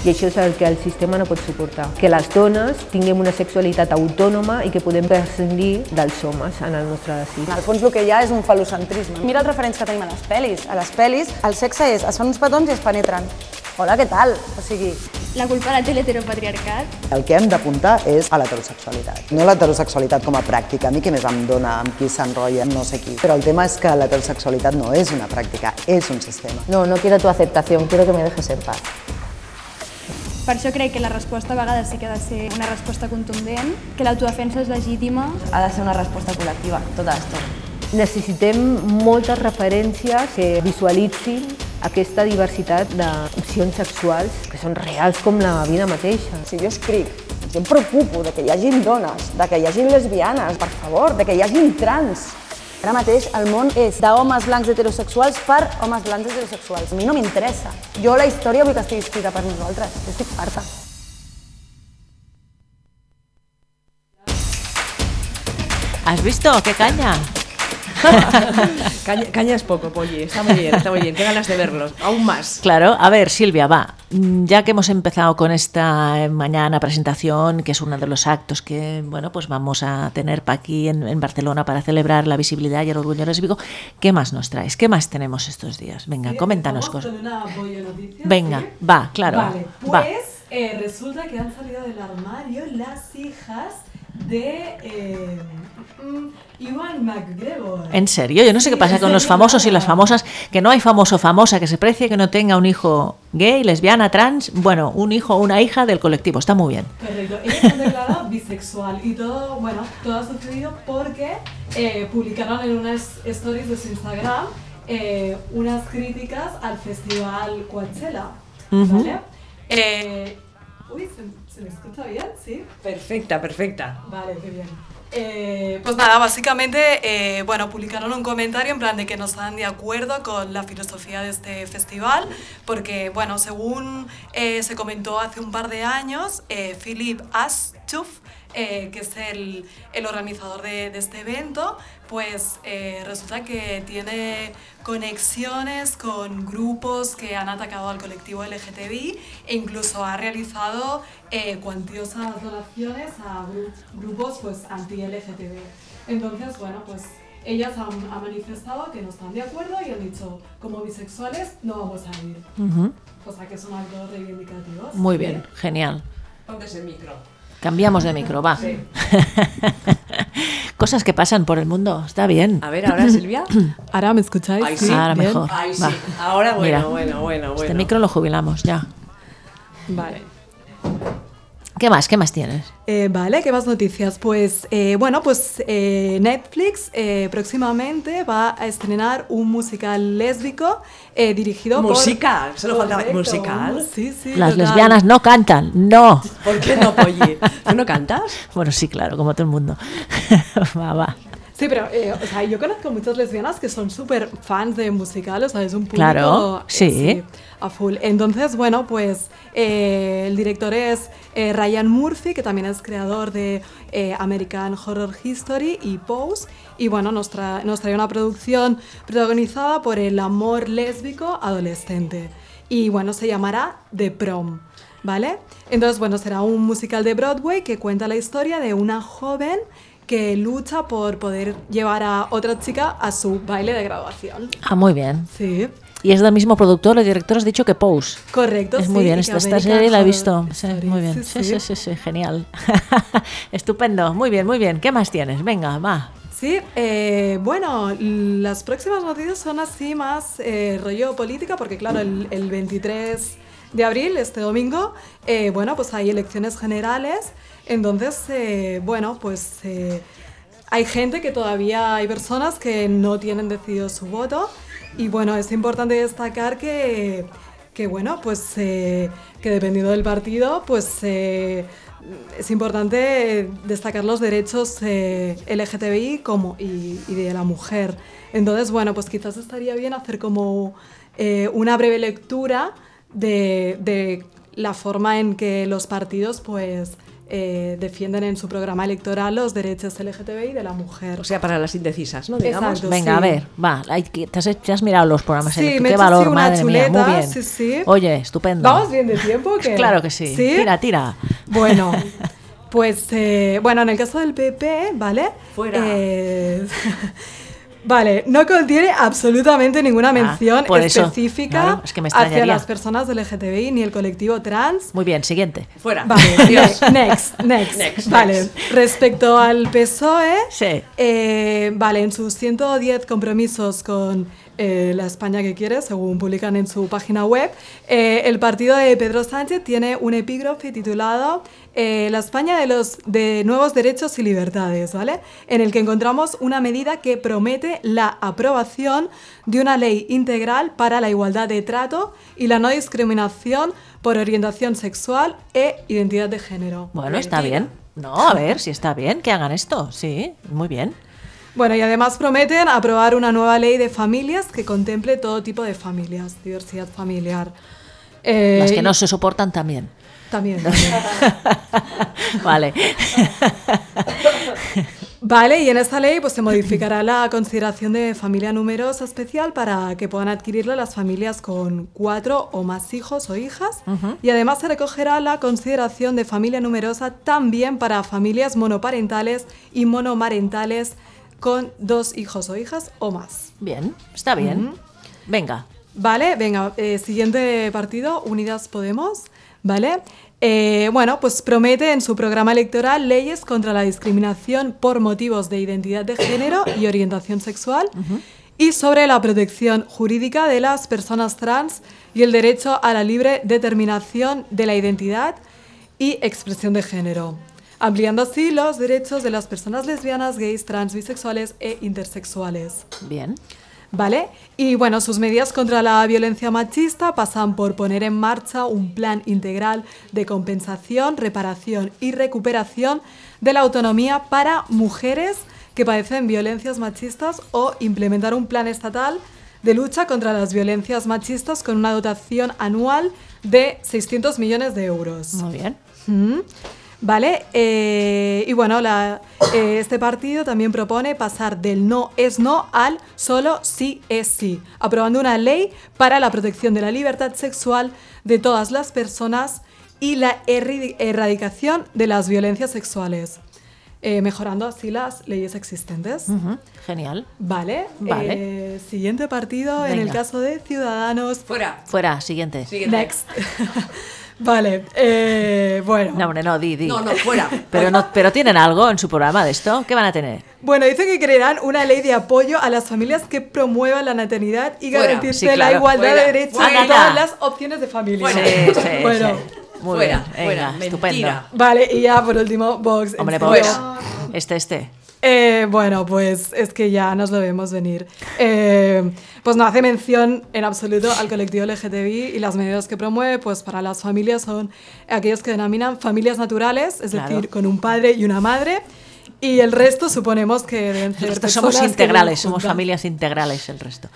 I això és el que el sistema no pot suportar. Que les dones tinguem una sexualitat autònoma i que podem prescindir dels homes en el nostre desig. En el fons el que hi ha és un falocentrisme. Mira els referents que tenim a les pel·lis. A les pel·lis el sexe és, es fan uns petons i es penetren. Hola, què tal? O sigui, La culpa la té l'heteropatriarcat. El que hem d'apuntar és a l'heterosexualitat. No l'heterosexualitat com a pràctica, a mi què més em dona amb qui s'enrotlla no sé qui. Però el tema és que l'heterosexualitat no és una pràctica, és un sistema. No, no quiero tu aceptación, quiero que me dejes en paz. Per això crec que la resposta a vegades sí que ha de ser una resposta contundent, que l'autodefensa és legítima. Ha de ser una resposta col·lectiva, tota l'estona. Necessitem moltes referències que visualitzin aquesta diversitat d'opcions sexuals que són reals com la vida mateixa. si jo escric, jo em preocupo de que hi hagin dones, de que hi hagin lesbianes, per favor, de que hi hagin trans. Ara mateix el món és d'homes blancs heterosexuals per homes blancs heterosexuals. A mi no m'interessa. Jo la història vull que estigui escrita per nosaltres. Jo estic farta. ¿Has visto? ¡Qué caña! [laughs] Caña, caña es poco, Polly. Está muy bien, está muy bien. Qué ganas de verlos. Aún más. Claro, a ver, Silvia, va. Mm, Ya que hemos empezado con esta eh, mañana presentación, que es uno de los actos que, bueno, pues vamos a tener pa' aquí en, en Barcelona para celebrar la visibilidad y el orgullo lésbico, ¿qué más nos traes? ¿Qué más tenemos estos días? Venga, coméntanos cosas. con una buena noticia, Venga, ¿sí? va, claro. Vale, va. pues eh, resulta que han salido del armario las hijas de eh, mm, Iwan McGregor. ¿En serio? Yo no sé qué pasa con los famosos y las famosas, que no hay famoso o famosa que se precie que no tenga un hijo gay, lesbiana, trans, bueno, un hijo o una hija del colectivo. Está muy bien. Correcto, ella se ha declarado [laughs] bisexual y todo, bueno, todo ha sucedido porque eh, publicaron en unas stories de su Instagram eh, unas críticas al festival Coachella. ¿vale? Eh, uy, ¿se, se me escucha bien? ¿Sí? Perfecta, perfecta. Vale, qué bien. Eh, pues nada, básicamente, eh, bueno, publicaron un comentario en plan de que no están de acuerdo con la filosofía de este festival, porque, bueno, según eh, se comentó hace un par de años, eh, Philip Astuff, eh, que es el, el organizador de, de este evento, pues eh, resulta que tiene conexiones con grupos que han atacado al colectivo LGTBI e incluso ha realizado eh, cuantiosas donaciones a gru- grupos pues, anti-LGTB. Entonces, bueno, pues ellas han, han manifestado que no están de acuerdo y han dicho, como bisexuales no vamos a ir. Ujú. O sea que son actos reivindicativos. Muy bien, genial. Ponte ese micro. Cambiamos de micro, va. Sí. [laughs] Cosas que pasan por el mundo, está bien. A ver, ahora Silvia. [coughs] ¿Ahora me escucháis? Ay, sí. Ahora Bien. mejor. Ay, sí. Va. Ahora bueno, Mira, bueno, bueno, bueno. Este micro lo jubilamos ya. Vale. ¿Qué más? ¿Qué más tienes? Eh, vale, ¿qué más noticias? Pues eh, bueno, pues eh, Netflix eh, próximamente va a estrenar un musical lésbico eh, dirigido Musical, por... solo faltaba musical. Sí, sí. Las total. lesbianas no cantan, no. ¿Por qué no, Polly? ¿Tú no cantas? [laughs] Bueno, sí, claro, como todo el mundo. [laughs] va, va. Sí, pero eh, o sea, yo conozco muchas lesbianas que son súper fans de musicales, o sea, es un público Claro, eh, sí. a full. Entonces, bueno, pues eh, el director es eh, Ryan Murphy, que también es creador de eh, American Horror History y Pose. Y bueno, nos, tra- nos trae una producción protagonizada por el amor lésbico adolescente. Y bueno, se llamará The Prom. ¿Vale? Entonces, bueno, será un musical de Broadway que cuenta la historia de una joven que lucha por poder llevar a otra chica a su baile de graduación. Ah, muy bien. Sí, Y es del mismo productor o director, has dicho que Pose. correcto. Es sí, muy bien, y esta, esta serie la he visto. Sí, muy bien. Sí, sí, sí, sí, genial. [laughs] Estupendo, muy bien, muy bien. ¿Qué más tienes? Venga, va. Sí, eh, bueno, las próximas noticias son así más eh, rollo política, porque claro, el, el 23 de abril, este domingo, eh, bueno, pues hay elecciones generales, entonces, eh, bueno, pues eh, hay gente que todavía, hay personas que no tienen decidido su voto, y bueno, es importante destacar que, que bueno, pues que dependiendo del partido, pues... es importante destacar los derechos eh, LGTBI como, y, de la mujer. Entonces, bueno, pues quizás estaría bien hacer como una breve lectura de, de la forma en que los partidos pues, eh, defienden en su programa electoral los derechos LGTBI de la mujer. O sea, para las indecisas, ¿no? Digamos. Exacto, Venga, sí. a ver, va. hay que- ¿Te has, te has mirado los programas? Sí, he Qué valor, una madre mía. Muy chuleta, bien. sí, sí. Oye, estupendo. ¿Vamos bien de tiempo? o [laughs] qué? Claro que sí. Tira, tira. Bueno, [laughs] pues eh, bueno, en el caso del PP, ¿vale? Fuera. Eh, [laughs] vale, no contiene absolutamente ninguna mención Ah, eso, específica claro, es que me hacia las personas del LGTBI ni el colectivo trans. Muy bien, siguiente. Fuera. Vale, [laughs] Dios. ne- next, next. Next, vale, next. respecto al PSOE, Sí. eh, vale, en sus 110 compromisos con eh, la España que quiere, según publican en su página web, eh, el partido de Pedro Sánchez tiene un epígrafe titulado eh, La España de los de nuevos derechos y libertades, ¿vale? En el que encontramos una medida que promete la aprobación de una ley integral para la igualdad de trato y la no discriminación por orientación sexual e identidad de género. Bueno, está bien. No, a ver, si está bien que hagan esto. Sí, muy bien. Bueno, y además prometen aprobar una nueva ley de familias que contemple todo tipo de familias, diversidad familiar. Eh, Las que no se soportan también. También. [laughs] también. vale. Vale, y en esta ley pues, se modificará la consideración de familia numerosa especial para que puedan adquirirla las familias con cuatro o más hijos o hijas. Y además se recogerá la consideración de familia numerosa también para familias monoparentales y monomarentales con dos hijos o hijas o más. Bien, está bien. Venga. Vale, venga, eh, siguiente partido, Unidas Podemos, ¿vale? eh, bueno, pues promete en su programa electoral leyes contra la discriminación por motivos de identidad de género y orientación sexual y sobre la protección jurídica de las personas trans y el derecho a la libre determinación de la identidad y expresión de género, ampliando así los derechos de las personas lesbianas, gays, trans, bisexuales e intersexuales. Bien. ¿Vale? Y bueno, sus medidas contra la violencia machista pasan por poner en marcha un plan integral de compensación, reparación y recuperación de la autonomía para mujeres que padecen violencias machistas o implementar un plan estatal de lucha contra las violencias machistas con una dotación anual de 600 millones de euros. Muy bien. Mm. Vale, eh, y bueno, la- eh, este partido también propone pasar del no es no al solo sí es sí, aprobando una ley para la protección de la libertad sexual de todas las personas y la erradicación de las violencias sexuales, eh, mejorando así las leyes existentes. Genial. Vale, Vale. eh, siguiente partido en el caso de Ciudadanos. Fuera. Fuera, siguiente. Next. [laughs] vale, eh, bueno. No, hombre, no, di, di. No, no, fuera. [laughs] Pero, no, pero tienen algo en su programa de esto. ¿Qué van a tener? Bueno, dice que crearán una ley de apoyo a las familias que promuevan la naternidad y Fuera. garantice Sí, la igualdad Fuera. de derechos en todas las opciones de familia. Fuera. Sí, sí, bueno, sí. Muy Fuera, bien, fuera, estupendo. mentira. vale, y ya por último, Vox. Hombre, pues, este, este. Eh, bueno, pues es que ya nos lo vemos venir. Eh, pues no hace mención en absoluto al colectivo LGTBI y las medidas que promueve, pues para las familias son aquellos que denominan familias naturales, es Claro. decir, con un padre y una madre, y el resto suponemos que deben ser somos integrales, somos familias integrales el resto.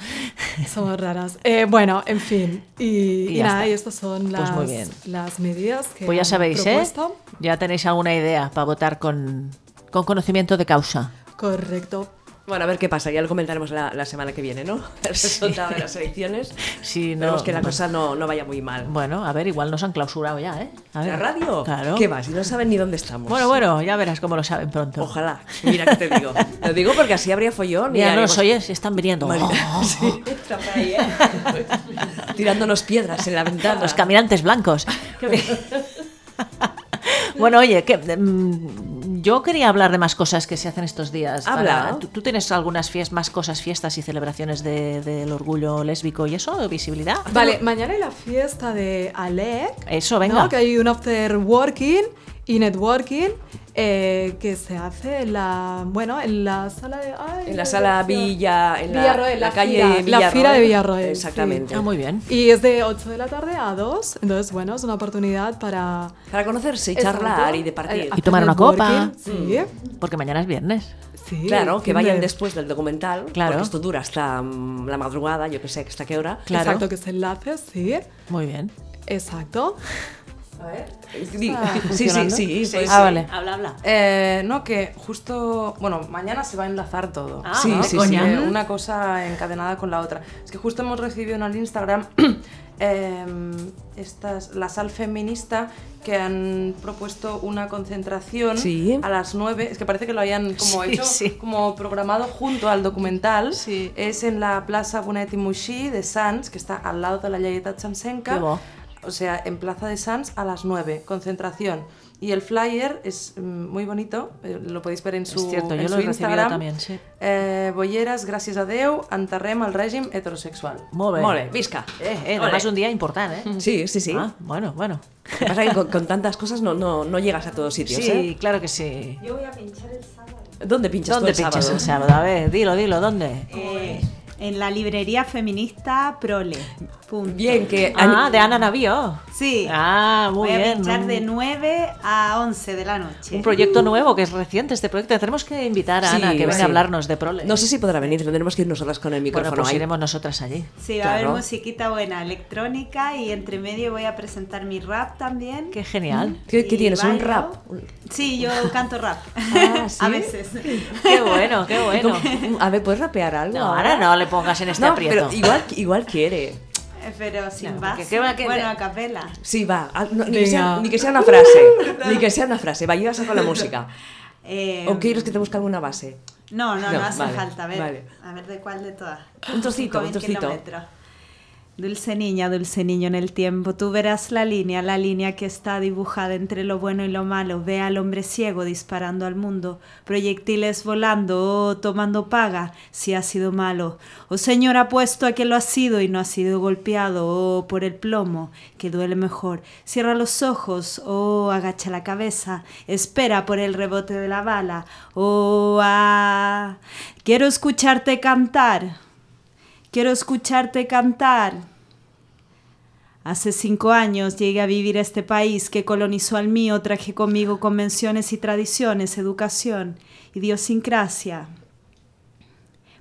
Somos raras. Eh, bueno, en fin. Y, Y nada, y estas son Pues las, medidas que Pues ya sabéis, ¿eh? propuesto. Ya tenéis alguna idea para votar con, con conocimiento de causa. Correcto. Bueno, a ver qué pasa, ya lo comentaremos la, la semana que viene, ¿no? [laughs] El resultado de las elecciones. Sí, no, Esperemos que la no. cosa no, no vaya muy mal. Bueno, a ver, igual nos han clausurado ya, ¿eh? A ver. ¿La radio? Claro. ¿Qué va? Si no saben ni dónde estamos. Bueno, bueno, ya verás cómo lo saben pronto. Ojalá. Mira que te digo. Lo digo porque así habría follón. y Mira, no haremos- los oyes, están viniendo. Vale. Oh, [laughs] Sí, ahí, ¿eh? [laughs] Tirándonos piedras en la ventana. Los caminantes blancos. Qué bien. Bueno, oye, que, mm, yo quería hablar de más cosas que se hacen estos días. Habla. ¿tú, tú tienes algunas fies- más cosas, fiestas y celebraciones de- del orgullo lésbico y eso? ¿Visibilidad? Vale, mañana hay la fiesta de Alec. Eso, venga. ¿no? Que hay un after working y networking eh, que se hace en la, bueno, en la sala de... ay, En la sala. Villa, en la, Villarroel, la la calle fira, la Villarroel. fira de Villarroel, Exactamente. Ah, muy bien. Y es de 8 de la tarde a 2, entonces bueno, es una oportunidad para... Para conocerse y charlar y de partir. eh, Y tomar una copa. Sí, Porque mañana es viernes. sí. Claro, que vayan de- después del documental, Claro. porque esto dura hasta mm, la madrugada, yo que sé, hasta qué hora. Claro. Exacto, que se enlace, sí. Muy bien. Exacto. Di- ¿Está Sí, sí, sí. Sí, pues ah, sí. vale. Habla, habla. Eh, no, que justo, bueno, mañana se va a enlazar todo. Ah, Sí, ¿no? sí, sí. Una cosa encadenada con la otra. Es que justo hemos recibido en el Instagram eh, [clears throat] estas, la sal feminista que han propuesto una concentración Sí. a las 9. Es que parece que lo hayan como Sí, hecho, sí. como programado junto al documental. Sí. Es en la Plaza Bonet y Muixí de Sants, que está al lado de la Lleietà Sansenca. O sea, en Plaza de Sants a las 9, concentración. Y el flyer es mm, muy bonito, eh, lo podéis ver en su, Es cierto, en yo su lo he recibido Instagram. también, sí. Eh, bolleres, gràcies a Déu, enterrem el règim heterosexual. Molt bé. Molt bé, visca. Eh, eh, además un día importante, ¿eh? Sí, sí, sí. Ah, bueno, bueno. Lo que pasa es que con, con tantas cosas no, no, no llegas a todos sitios, Sí, ¿eh? claro que sí. Yo voy a pinchar el sábado. ¿Dónde pinchas ¿Dónde tú el pinchas sábado? el sábado? A ver, dilo, dilo, ¿dónde? Eh, en la librería feminista Prole. Punto. Bien, que... Ah, de Ana Navío. Sí. Ah, muy voy bien. a pinchar de Un- 9 a 11 de la noche. Un proyecto nuevo que es reciente este proyecto. Tenemos que invitar a Sí, Ana que venga sí. a hablarnos de Prole. No sé si podrá venir, tendremos que ir nosotras con el bueno, micrófono pues ahí. iremos nosotras allí. Sí, va a haber musiquita buena, electrónica y entre medio voy a presentar mi rap también. Qué genial. ¿Qué, qué tienes? ¿Un rap? Sí, yo [laughs] canto rap. Ah, [laughs] ¿sí? A veces. Qué bueno, qué bueno. A ver, ¿puedes rapear algo? No, ahora no le pongas en este No, aprieto. pero igual, igual quiere. Pero sin No, base. porque qué va que- bueno, a capela. Sí, va. Ah, no, ni, que sea, Venga. ni que sea una frase. [laughs] Ni que sea una frase. Va, yo ya saco la [laughs] música. Eh, ¿O quieres que te busque alguna base? No, no, no, No, hace vale, falta. A ver, vale. a ver de cuál de todas. Un trocito, un 5.000 trocito. Dulce niña, dulce niño en el tiempo, tú verás la línea, la línea que está dibujada entre lo bueno y lo malo. Ve al hombre ciego disparando al mundo, proyectiles volando, oh, tomando paga si ha sido malo. Oh Señor, apuesto a que lo ha sido y no ha sido golpeado, oh, por el plomo, que duele mejor. Cierra los ojos, oh, agacha la cabeza, espera por el rebote de la bala, oh, ah, quiero escucharte cantar. Quiero escucharte cantar. Hace cinco años llegué a vivir a este país que colonizó al mío, traje conmigo convenciones y tradiciones, educación, idiosincrasia.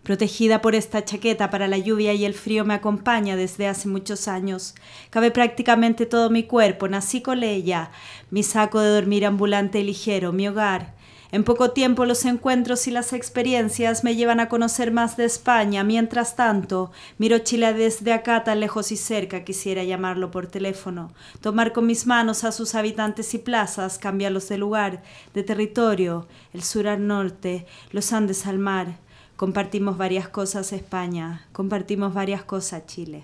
Protegida por esta chaqueta para la lluvia y el frío me acompaña desde hace muchos años. Cabe prácticamente todo mi cuerpo, nací con ella, mi saco de dormir ambulante y ligero, mi hogar. En poco tiempo los encuentros y las experiencias me llevan a conocer más de España. Mientras tanto, miro Chile desde acá tan lejos y cerca, quisiera llamarlo por teléfono, tomar con mis manos a sus habitantes y plazas, cambiarlos de lugar, de territorio, el sur al norte, los Andes al mar. Compartimos varias cosas España, compartimos varias cosas Chile.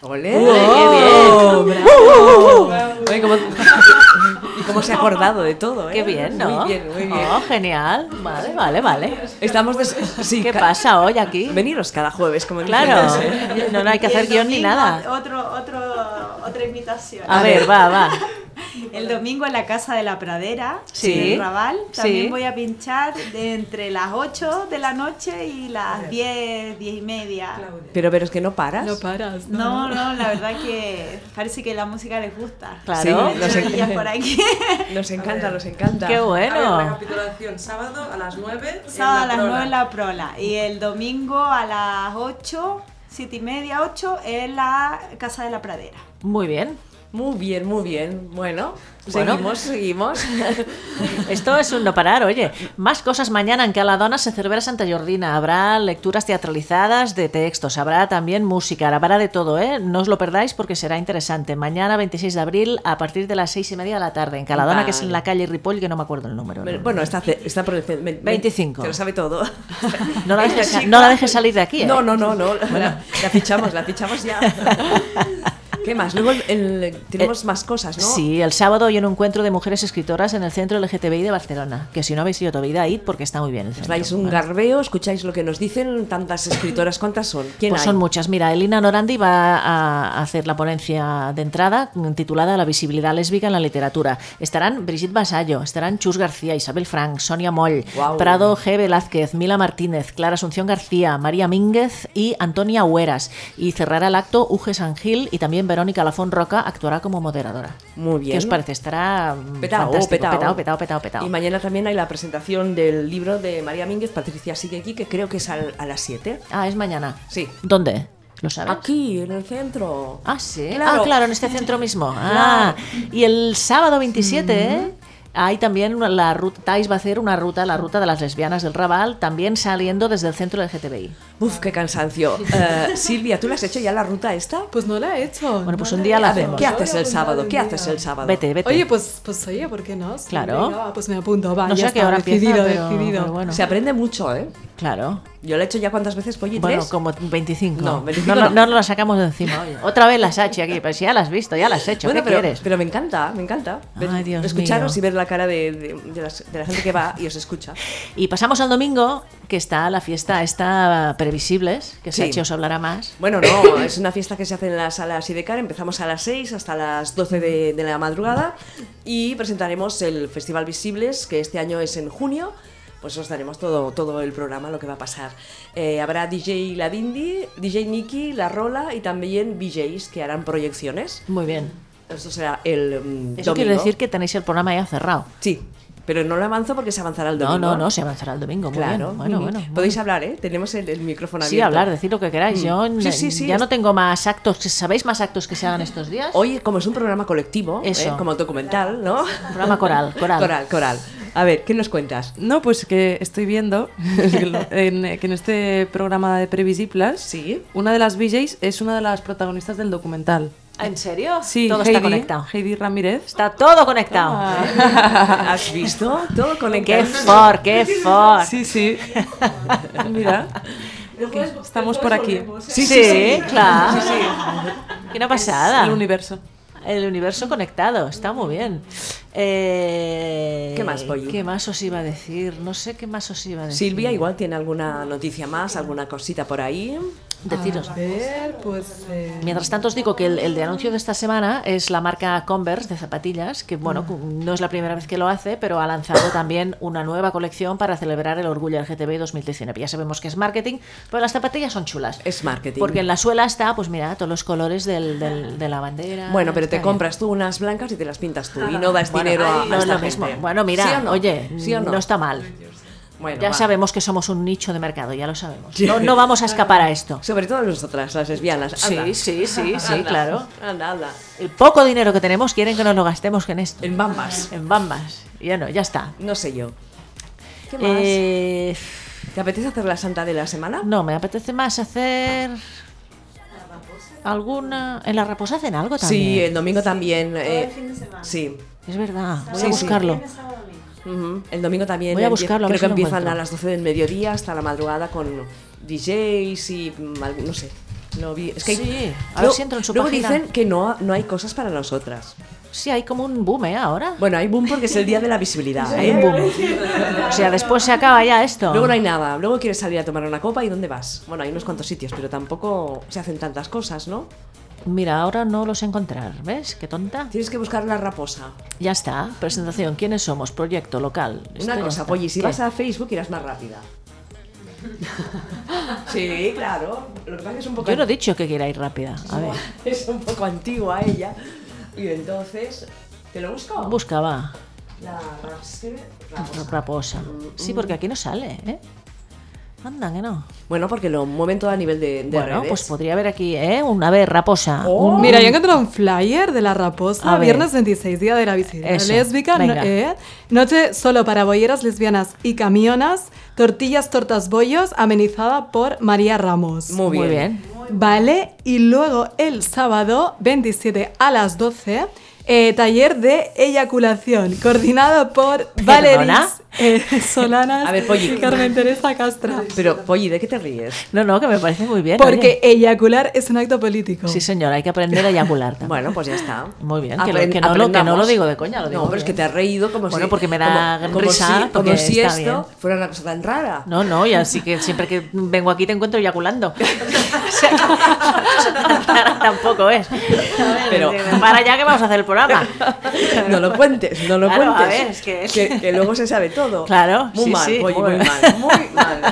¡Ole! ¡Qué bien! ¡Bravo! [laughs] ¿cómo- se ha acordado de todo, ¿eh? Qué bien, ¿no? Muy bien, muy bien. Oh, genial. Vale, vale, vale. Estamos des- sí, ¿Qué pasa hoy aquí? Veniros cada jueves, como. Claro. ¿eh? No, no hay que hacer guion ni nada. Otro, otro, otra invitación. A ver, va, va. [laughs] El domingo en la Casa de la Pradera, Sí. en el Raval, también Sí. voy a pinchar de entre las 8 de la noche y las 10, 10 y media. Pero, pero es que no paras. No paras. No, no, la verdad que [laughs] parece que la música les gusta. Claro. Sí, nos, en- por aquí. [laughs] nos encanta, nos encanta. Qué A ver, bueno. recapitulación, sábado a las 9. Sábado a las 9 en la prola y el domingo a las 8, 7 y media, 8 en la Casa de la Pradera. Muy bien. Muy bien, muy bien. Bueno, Bueno. seguimos, seguimos. [laughs] Esto es un no parar, oye. Más cosas mañana en que a la dona se celebra Santa Jordina. Habrá lecturas teatralizadas de textos, habrá también música, habrá de todo, ¿eh? No os lo perdáis porque será interesante. Mañana, 26 de abril, a partir de las 6 y media de la tarde, en Caladona, que es en la calle Ripoll, que no me acuerdo el número. ¿no? Bueno, está, está por el... ce- ve- ve- 25. Se lo sabe todo. [laughs] No la dejes, Esta chica- no la dejes salir de aquí, [laughs] ¿eh? No, no, no, no. La, la fichamos, la fichamos ya. ¿Qué más? Luego el- el- tenemos más cosas, ¿no? Eh, Sí, el sábado hay un encuentro de mujeres escritoras en el centro LGTBI de Barcelona. Que si no habéis ido todavía, id porque está muy bien el centro. dais un ¿vale? garbeo, escucháis lo que nos dicen tantas escritoras. ¿Cuántas son? ¿Quién Pues hay? son muchas. Mira, Elina Norandi va a hacer la ponencia de entrada titulada La visibilidad lésbica en la literatura. Estarán Brigitte Basallo, estarán Chus García, Isabel Frank, Sonia Moll, Guau. Prado G. Velázquez, Mila Martínez, Clara Asunción García, María Mínguez y Antonia Hueras. Y cerrará el acto Uge Sangil y también Verónica Lafón Roca actuará como moderadora. Muy bien. ¿Qué os parece? Estará Petao, fantástico. petao. petao, petao, petao, petao. Y mañana también hay la presentación del libro de María Mínguez, Patricia sigue aquí, que creo que es al- a las 7. Ah, es mañana. Sí. ¿Dónde? ¿Lo sabes? Aquí, en el centro. Ah, sí. Claro. Ah, claro, en este centro mismo. Ah, y el sábado 27, ¿eh? Hay también una- la ruta, Tais va a hacer una ruta, la ruta de las lesbianas del Raval, también saliendo desde el centro del GTBI. Uf, qué cansancio. [laughs] Eh, Silvia, ¿tú la has hecho ya la ruta esta? Pues no la he hecho. Bueno, pues no un día la hacemos. ¿qué haces el sábado? ¿Qué haces el sábado? Vete, vete. Oye, pues, pues oye, ¿por qué no? Claro. venga, pues me apunto, va, no sé ya a qué está, hora empieza, decidido, pero, decidido. pero bueno. Se aprende mucho, ¿eh? Claro. Yo la he hecho ya cuántas veces, Polly, Bueno, ¿tres? como 25. No, 25 no, no, no. la sacamos de encima. Oye. Otra vez la Sachi aquí, pero si ya la has visto, ya la has hecho. Bueno, ¿Qué pero, quieres? pero me encanta, me encanta. Ver- Ay, Dios Escucharos mío. y ver la cara de, de- de las- de la gente que va y os escucha. Y pasamos al domingo, que está la fiesta esta Previsibles, que Sí. Sachi os hablará más. Bueno, no, es una fiesta que se hace en la sala Sidecar. Empezamos a las 6 hasta las 12 de, de la madrugada y presentaremos el Festival Visibles, que este año es en junio. Pues os daremos todo, todo el programa, lo que va a pasar. Eh, habrá DJ Ladindi, DJ Nicky, La Rola y también VJs que harán proyecciones. Muy bien. Esto será el mm, Eso domingo. quiere decir que tenéis el programa ya cerrado. Sí, pero no lo avanzo porque se avanzará el No, domingo. no, no, se avanzará el domingo. Muy Claro. bien. Bueno, bueno. Podéis hablar, ¿eh? Tenemos el, el micrófono Sí, abierto. hablar, decir lo que queráis. Mm. Yo Sí, sí, sí, ya es- no tengo más actos. ¿Sabéis más actos que se hagan estos días? Hoy, como es un programa colectivo, Eso. ¿eh? como documental, ¿no? Programa coral, coral. Coral, coral. A ver, ¿qué nos cuentas? No, pues que estoy viendo que [laughs] en, que en este programa de Previsibles, Sí. una de las VJs es una de las protagonistas del documental. ¿En serio? Sí, Todo Heidi, está conectado. Heidi Ramírez. Está todo conectado. [laughs] ¿Has visto? Todo conectado. ¡Qué for, qué for! Sí, sí. Mira. Estamos por aquí. Sí, sí, sí, claro. Sí, sí. Quina passada. El universo. El universo conectado, está muy bien. Eh, ¿Qué más, Polly? ¿Qué más os iba a decir? No sé qué más os iba a decir. Silvia igual tiene alguna noticia más, alguna cosita por ahí. Deciros. A ver, pues... eh, Mientras tanto os digo que el, el de anuncio de esta semana es la marca Converse de zapatillas, que bueno, no es la primera vez que lo hace, pero ha lanzado también una nueva colección para celebrar el orgullo LGTB 2019. Ya sabemos que es marketing, pero las zapatillas son chulas. Es marketing. Porque en la suela está, pues mira, todos los colores del, del- de la bandera. Bueno, pero te bien. compras tú unas blancas y te las pintas tú y no das Bueno, dinero a, a no es esta lo mismo. Bueno, mira, ¿Sí o no? oye, ¿Sí o no? no está mal. Bueno, ya va. sabemos que somos un nicho de mercado, ya lo sabemos. No, no vamos a escapar a esto. Sobre todo nosotras, las lesbianas. Sí, Anda. sí, sí, sí, Anda, claro. Anda, anda. El poco dinero que tenemos quieren que nos lo gastemos en esto. En bambas. En bambas. Ya no, ya está. No sé yo. ¿Qué más? Eh, ¿Te apetece hacer la santa de la semana? no, me apetece más hacer alguna... ¿En la raposa hacen algo también? Sí, el domingo también. eh, sí. Es verdad, voy Sí, a sí. buscarlo. El domingo también. Voy a empie- buscarlo, a Creo que empiezan a las 12 del mediodía hasta la madrugada con DJs y mm, no sé. No vi. Es que hay- Sí, a ver luego- si entro en su luego página. dicen que no, no hay cosas para nosotras. Sí, hay como un boom, ¿eh? Ahora. Bueno, hay boom porque es el día de la visibilidad. Hay ¿eh? un boom. O sea, después se acaba ya esto. Luego no hay nada. Luego quieres salir a tomar una copa y ¿dónde vas? Bueno, hay unos cuantos sitios, pero tampoco se hacen tantas cosas, ¿no? Mira, ahora no los encontrar. ¿Ves? Qué tonta. Tienes que buscar la raposa. Ya está. Presentación. ¿Quiénes somos? Proyecto local. Una cosa. Polly, si ¿Qué? vas a Facebook irás más rápida. [laughs] sí, claro. Lo que pasa es un poco Yo no he dicho que quiera ir rápida. A ver. [laughs] es un poco antigua ella. Y entonces, ¿te lo busco? Busca, va. La raposa. Raposa. Sí, porque aquí no sale, ¿eh? Anda, que no. Bueno, porque lo mueven todo a nivel de, de Bueno, redes. pues podría haber aquí, ¿eh? Una vez, raposa. Oh. un- Mira, yo he encontrado un flyer de la Raposa, A ver. viernes 26, día de la visibilidad Eso, lésbica. no- eh, noche solo para bolleras lesbianas y camionas, tortillas, tortas, bollos, amenizada por María Ramos. Muy bien. Vale, y luego el sábado 27 a las 12, eh, taller de eyaculación, coordinado por Valeris eh, [laughs] Solanas A ver, Polly. Carmen Teresa Castra. Pero, Polly, ¿de qué te ríes? No, no, que me parece muy bien. Porque oye. eyacular es un acto político. Sí, señor, hay que aprender a eyacular también. Bueno, pues ya está. Muy bien, que, lo- que no, lo, que no lo aprendamos. digo de coña, lo digo No, pero es que te has reído como Bueno, si... porque me da como, como risa, si, como porque si está esto bien. fuera una cosa tan rara. No, no, y así que siempre que vengo aquí te encuentro eyaculando. [laughs] O sea, [laughs] Tampoco es. Pero- Pero para allá que vamos a hacer el programa. No lo cuentes, no lo Claro, a cuentes. ver, es que- que luego se sabe todo. Claro, muy sí, mal, sí, muy muy mal. muy mal.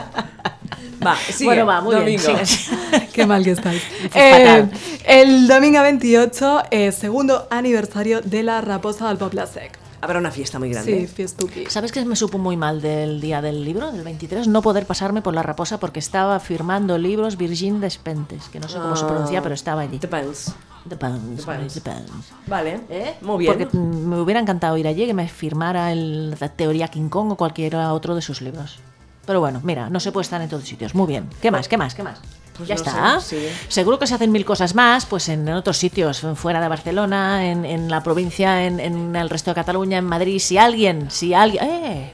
Va, [laughs] sigue, Bueno, va, muy domingo. bien. sigue. [laughs] Qué mal que estáis. [laughs] Eh, el domingo 28, eh, segundo aniversario de la Raposa del Poble Sec. Habrá una fiesta muy grande. Sí, fiestuki. ¿Sabes que me supo muy mal del día del libro, del 23? No poder pasarme por la raposa porque estaba firmando libros Virgin Despentes, que no sé cómo se pronuncia, pero estaba allí. Depends. Depends, Depends. depends. Vale, ¿Eh? muy bien. Porque me hubiera encantado ir allí que me firmara el, la teoría King Kong o cualquiera otro de sus libros. Pero bueno, mira, no se puede estar en todos sitios. Muy bien. ¿Qué más? ¿Qué más? ¿Qué más? Pues ya no está. sé, sí. Seguro que se hacen mil cosas más, pues en, en otros sitios, fuera de Barcelona, en, en la provincia, en, en el resto de Cataluña, en Madrid. Si alguien, si alguien, ¡eh!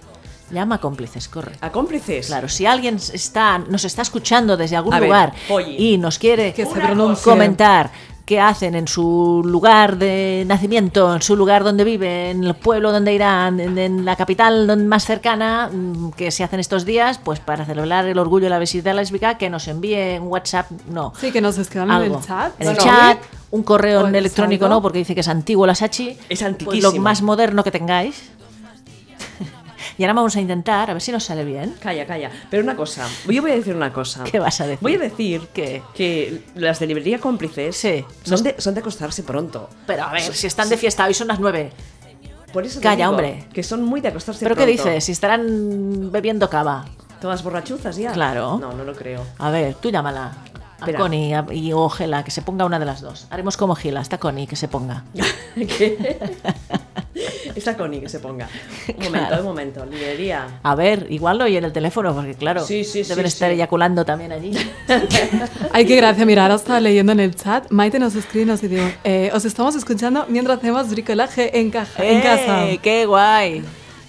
Llama a cómplices, corre. ¿A cómplices? Claro, si alguien está, nos está escuchando desde algún A lugar y nos quiere una comentar qué hacen en su lugar de nacimiento, en su lugar donde vive, en el pueblo donde irán, en, en la capital más cercana, mm, que se hacen estos días, pues para celebrar el orgullo de la visibilidad lésbica, que nos envíe un WhatsApp, no. Sí, que nos escriban en Algo. el chat. En el No, no. chat, un correo O- electrónico no, porque dice que es antiguo la Sachi. Es Pues lo antiquísimo. más moderno que tengáis. Y ahora vamos a intentar, a ver si nos sale bien. Calla, calla. Pero una cosa, yo voy a decir una cosa. ¿Qué vas a decir? Voy a decir ¿Qué? que las de librería cómplices Sí. son, de, son de acostarse pronto. Pero a ver, si están de fiesta, hoy son las nueve. Por eso Calla, digo hombre. Que son muy de acostarse ¿Pero qué pronto. dices? Si estarán bebiendo cava. ¿Todas borrachuzas ya? Claro. No, no lo creo. A ver, tú llámala. A Espera. Connie a- y o Gela, que se ponga una de las dos. Haremos como Gila, está Connie, que se ponga. [laughs] ¿Qué? Está Connie que se ponga. Un [laughs] momento, Claro. un momento. Librería. A ver, igual lo oye en el teléfono, porque claro, Sí, sí, sí, deben estar sí. eyaculando también allí. [laughs] Ay, qué gracia. Mira, ahora estaba leyendo en el chat. Maite nos escribe y nos dice: eh, Os estamos escuchando mientras hacemos bricolaje en, caja, en casa. ¡Eh, ¡Qué guay!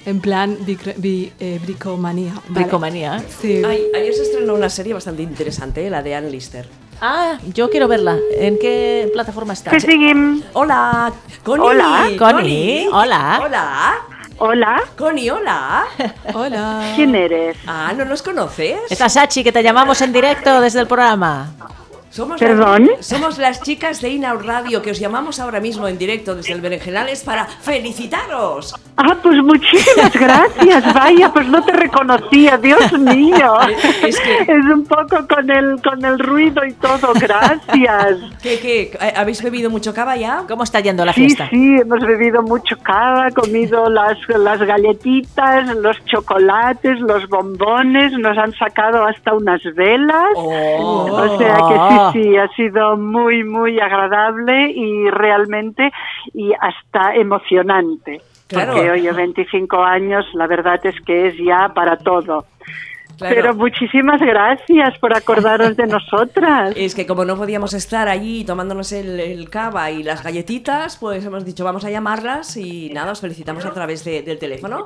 En plan eh, bricomanía. ¿vale? Bricomanía. Sí. Ay, ayer se estrenó una serie bastante interesante, la de Ann Lister. Ah, yo quiero verla. ¿En qué plataforma está? Que seguim. Hola, Connie. Hola. Connie, hola. Hola. Hola. Connie, hola. [laughs] Hola. ¿Quién eres? Ah, ¿no nos conoces? Es la Sachi que te llamamos en directo desde el programa. Somos ¿Perdón? Las, somos las chicas de Inaud Radio que os llamamos ahora mismo en directo desde el Berenjenales para felicitaros. Ah, pues muchísimas gracias. Vaya, pues no te reconocía, Dios mío. Es que- Es un poco con el, con el ruido y todo. Gracias. ¿Qué, qué? ¿Habéis bebido mucho cava ya? ¿Cómo está yendo la Sí, fiesta? sí, hemos bebido mucho cava, comido las, las galletitas, los chocolates, los bombones, nos han sacado hasta unas velas. Oh. O sea que sí, sí, ha sido muy, muy agradable y realmente y hasta emocionante. Claro. Porque, oye, 25 años, la verdad es que es ya para todo. Claro. Pero muchísimas gracias por acordaros de nosotras. Es que como no podíamos estar allí tomándonos el, el cava y las galletitas, pues hemos dicho vamos a llamarlas y nada, os felicitamos a través de- del teléfono.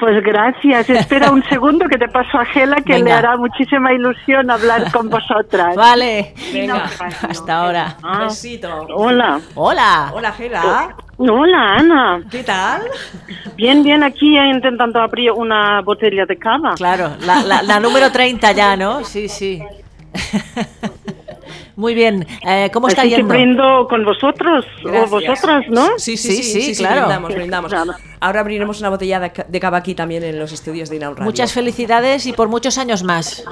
Pues gracias. Espera un [laughs] segundo que te paso a Gela, que Venga. le hará muchísima ilusión hablar con vosotras. Vale. Venga, Hasta ahora. besito. Hola. Hola. Hola, Gela. Hola, Ana. ¿Qué tal? Bien, bien, aquí intentando abrir una botella de cava. Claro, la, la- la número 30 ya, ¿no? Sí, sí. Muy bien. Eh, ¿Cómo está Así que yendo? brindo con vosotros Gracias. o vosotras, ¿no? Sí, sí, sí, Sí, sí, sí, claro. brindamos, brindamos. Claro. Ahora abriremos una botella de, ca- de cava aquí también en los estudios de Inaud Radio. Muchas felicidades y por muchos años más.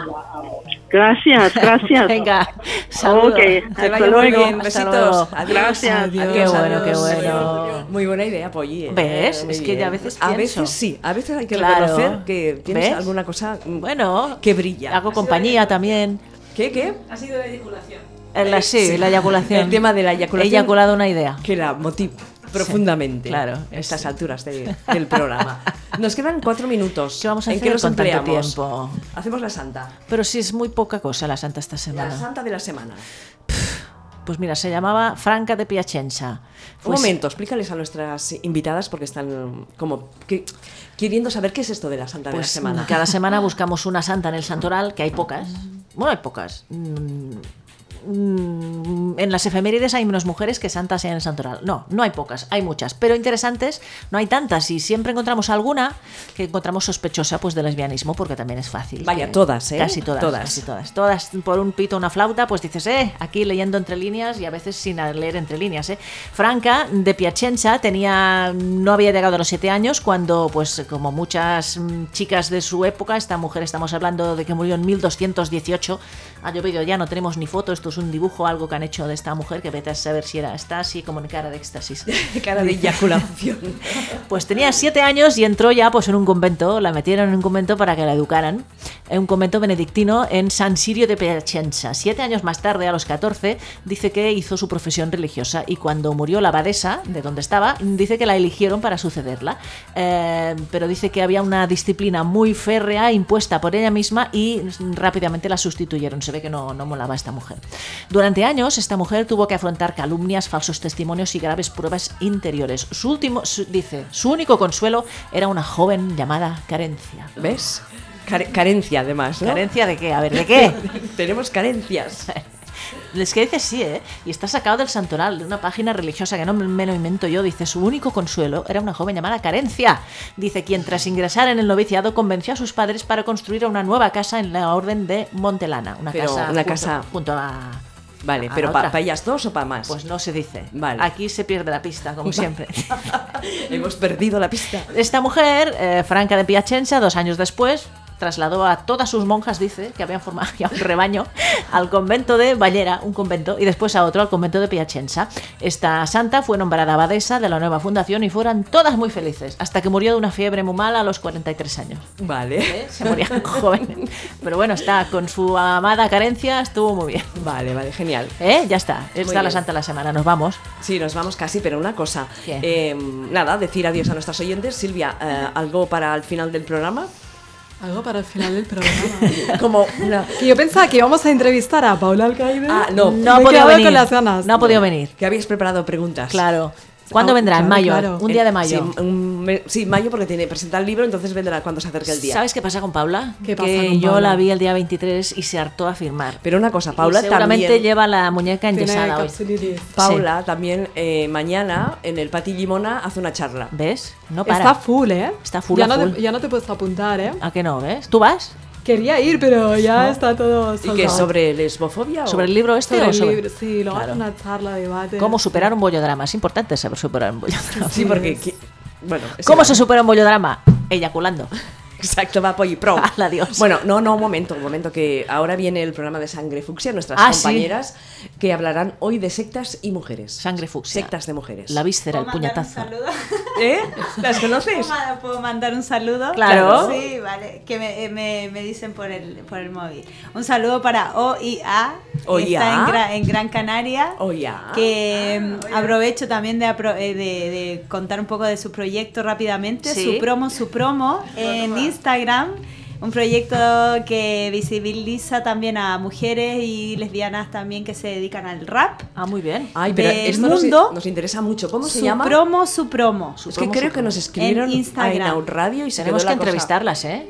Gracias, [laughs] gracias. Venga, saludos. Ok, Que hasta vaya muy luego. bien, Hasta besitos. luego. Adiós. Gracias. Adiós, Qué bueno, adiós. qué bueno. Muy buena idea, Polly. ¿eh? ¿Ves? Muy Es que bien. ya a veces A pienso. veces sí, a veces hay que Claro. reconocer que tienes ¿Ves? alguna cosa mm, Bueno, que brilla. hago compañía también. ¿Qué, qué? Ha sido la eyaculación. En la, sí, Sí. la eyaculación. El tema de la eyaculación. He eyaculado una idea. Que la motiva profundamente. claro, A estas alturas de- del programa. Nos quedan cuatro minutos. ¿Qué vamos a ¿En hacer qué nos con tanto tiempo? Hacemos la santa. Pero sí es muy poca cosa la santa esta La semana. santa de la semana. Pues mira, se llamaba Franca de Piacenza. Un Fue- momento, explícales a nuestras invitadas porque están como que- queriendo saber qué es esto de la santa de la Pues semana. cada semana buscamos una santa en el santoral, que hay pocas. Bueno, hay pocas. Mm, mm, En las efemérides hay menos mujeres que santas en el santoral. No, no hay pocas, hay muchas. Pero interesantes no hay tantas. Y siempre encontramos alguna que encontramos sospechosa pues de lesbianismo, porque también es fácil. Vaya, que- todas, ¿eh? Casi todas, Todas. Casi todas. Todas por un pito, una flauta, pues dices, eh, aquí leyendo entre líneas y a veces sin leer entre líneas, eh. Franca de Piacenza tenía, no había llegado a los siete años cuando, pues como muchas mm, chicas de su época, esta mujer estamos hablando de que murió en 1218, ha llovido ya, no tenemos ni foto, esto es un dibujo, algo que han hecho de esta mujer, que vete a saber si era, está así como en cara de éxtasis. [laughs] cara de eyaculación. [laughs] Pues tenía siete años y entró ya pues en un convento, la metieron en un convento para que la educaran, en un convento benedictino en San Sirio de Piacenza. Siete años más tarde, a los 14, dice que hizo su profesión religiosa y cuando murió la abadesa, de donde estaba, dice que la eligieron para sucederla, Eh, pero dice que había una disciplina muy férrea impuesta por ella misma y rápidamente la sustituyeron. Se ve que no, no molaba esta mujer. Durante años, esta mujer tuvo que afrontar calumnias, falsos testimonios y graves pruebas interiores. Su último, su- dice, su único consuelo era una joven llamada Carencia. ¿Ves? Care- carencia, además, ¿no? ¿Carencia de qué? A ver, ¿de qué? [laughs] Tenemos carencias. [laughs] Es que dice sí, ¿eh? Y está sacado del santoral, de una página religiosa que no me lo invento yo. Dice, su único consuelo era una joven llamada Carencia. Dice, quien tras ingresar en el noviciado convenció a sus padres para construir una nueva casa en la orden de Montelana. Una Pero casa una junto, casa- junto a... Vale, a pero ¿para otra. ellas dos o para más? Pues no se dice. Vale. Aquí se pierde la pista, como siempre. [laughs] Hemos perdido la pista. Esta mujer, eh, Franca de Piacenza, dos años después, trasladó a todas sus monjas, dice, que habían formado ya un rebaño, al convento de Ballera, un convento, y después a otro, al convento de Piacenza. Esta santa fue nombrada abadesa de la nueva fundación y fueron todas muy felices, hasta que murió de una fiebre muy mala a los 43 años. Vale. ¿Eh? Se moría [laughs] joven. Pero bueno, está con su amada carencia, estuvo muy bien. Vale, vale, genial. ¿Eh? Ya está, Muy está la bien. santa de la semana, nos vamos. Sí, nos vamos casi, pero una cosa. Eh, nada, decir adiós a nuestras oyentes. Silvia, eh, ¿algo para el final del programa? Algo para el final del [laughs] programa. Como una... Que yo pensaba que íbamos a entrevistar a Paula Alcaide. Ah, no. No ha Me podido venir. con las ganas. No ha podido venir. Que habéis preparado preguntas. Claro. ¿Cuándo Ah, vendrá? En claro, mayo, claro. un día de En- mayo. Sí, un me- sí, mayo porque tiene presenta el libro, entonces vendrá cuando se acerque el día. ¿Sabes qué pasa con Paula? ¿Qué que pasa con yo Paula? la vi el día 23 y se hartó a firmar. Pero una cosa, Paula Y seguramente también... lleva la muñeca enyesada hoy. Paula también eh, mañana en el Pati Limona hace una charla. ¿Ves? No Está para. full, ¿eh? Está full, ya no, full. Te, ya no te puedes apuntar, ¿eh? ¿A qué no? ¿Ves? ¿Tú vas? Quería ir, pero ya No. está todo ¿Y sold qué? ¿Sobre lesbofobia? o- ¿Sobre el libro este Sobre o el sobre...? libro, sí, luego Claro. una charla, debate. ¿Cómo superar un bollodrama? Es importante saber superar un bollodrama. Sí, porque... qui- Bueno, ¿Cómo se supera un bollodrama? Eyaculando. Exacto, va Polly Pro. [laughs] Adiós. Bueno, no, no, un momento, un momento, que ahora viene el programa de Sangre Fucsia, nuestras Ah, sí. compañeras, que hablarán hoy de sectas y mujeres. Sangre fucsia. Sectas de mujeres. La víscera, el ¿Puedo mandar un puñetazo. saludo? ¿Eh? ¿Las conoces? ¿Puedo- ¿Puedo mandar un saludo? Claro. Sí, vale. Que me, eh, me, me dicen por el, por el móvil. Un saludo para OIA. que. Está en, Gra- en Gran Canaria. OIA. Que mm, aprovecho también de, apro- eh, de, de contar un poco de su proyecto rápidamente. Sí. Su promo, su promo [laughs] en Instagram. Un proyecto que visibiliza también a mujeres y lesbianas también que se dedican al rap. Ah, muy bien. Ay, pero del esto nos, mundo. nos interesa mucho. ¿Cómo se su llama? promo, su promo. es que creo que nos escribieron En Instagram. a Inaud Radio y se Tenemos que la cosa- entrevistarlas, ¿eh?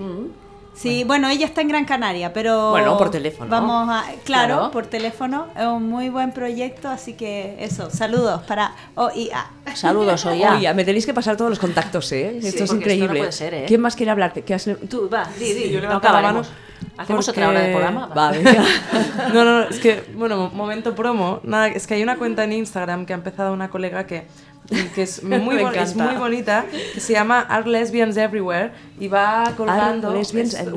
Sí, bueno, ella está en Gran Canaria, pero... Bueno, por teléfono. Vamos a... Claro, Claro. por teléfono. Es un muy buen proyecto, así que eso, saludos para OIA. Saludos, Oya. [laughs] Oye, me tenéis que pasar todos los contactos, ¿eh? Sí, esto es esto increíble. no puede ser, ¿eh? ¿Quién más quiere hablarte? ¿Qué has... Tú, va, di, di. yo no acabaremos. Hacemos porque- otra hora de programa. Va, venga. [laughs] No, no, no, es que, bueno, momento promo. Nada, es que hay una cuenta en Instagram que ha empezado una colega que, que es, [laughs] muy es bonita, que se llama Art Lesbians Everywhere y va colgando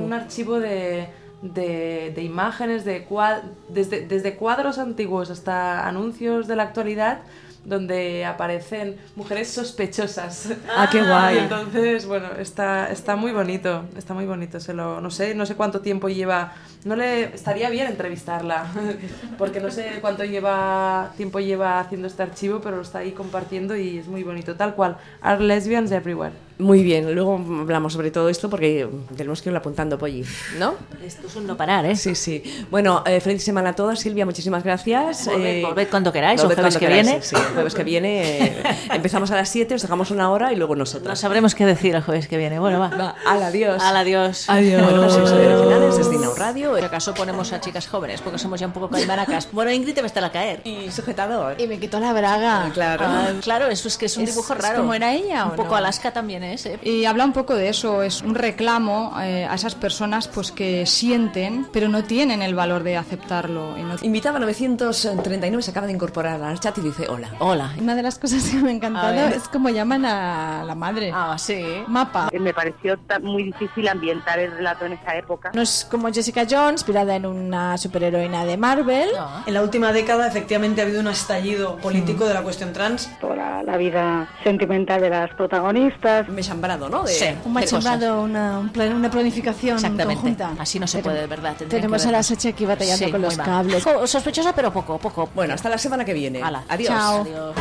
un archivo de, de, de imágenes, de cua- desde, desde cuadros antiguos hasta anuncios de la actualidad donde aparecen mujeres sospechosas. Ah, qué guay. Y entonces, bueno, está, está muy bonito, está muy bonito. Se lo, no sé, no sé cuánto tiempo lleva. No le estaría bien entrevistarla, [laughs] porque no sé cuánto lleva tiempo lleva haciendo este archivo, pero lo está ahí compartiendo y es muy bonito, tal cual. Are lesbians everywhere. Muy bien, luego hablamos sobre todo esto porque tenemos que irlo apuntando, Polly, ¿no? Esto es un no parar, ¿eh? Sí, sí. Bueno, eh, feliz semana a todos. Silvia, muchísimas gracias. Volved- Eh, volved cuando queráis, o volved jueves cuando que queráis, viene. Sí, sí, el jueves que viene. eh, empezamos a las 7, os dejamos una hora y luego No nosotros. sabremos qué decir el jueves que viene. Bueno, va. Va, al adiós. Al adiós. Adiós. Bueno, pues eso, de Inau Radio. Por acaso ponemos a chicas jóvenes, porque somos ya un poco caimaracas. Bueno, Ingrid te va a estar a caer. Y sujetador. Y me quitó la braga. Claro. Ah, claro, eso es que es un Es- dibujo es raro. como era ella, Un ¿o poco no? Alaska también es, ¿eh? Y habla un poco de eso, es un reclamo eh, a esas personas pues que sienten, pero no tienen el valor de aceptarlo. no- Invitaba 939, se acaba de incorporar al chat y dice hola. Hola. Una de las cosas que me ha encantado es como llaman a la madre. Ah, sí. Mapa. Me pareció muy difícil ambientar el relato en esa época. No es como Jessica Jones, inspirada en una superheroína de Marvel. En la última década efectivamente ha habido un estallido político de la cuestión trans. Toda la vida sentimental de las protagonistas. Me chambrado, ¿no? De, Sí. Un ¿Qué machembrado, una, un plan- una planificación Exactamente. conjunta. Así no se puede, de verdad. Tenemos que a la. Sachi aquí batallando Sí, con los cables. Sospechosa, pero poco, poco. Bueno, hasta la semana que viene. Hala. Adiós. Chao. Adiós.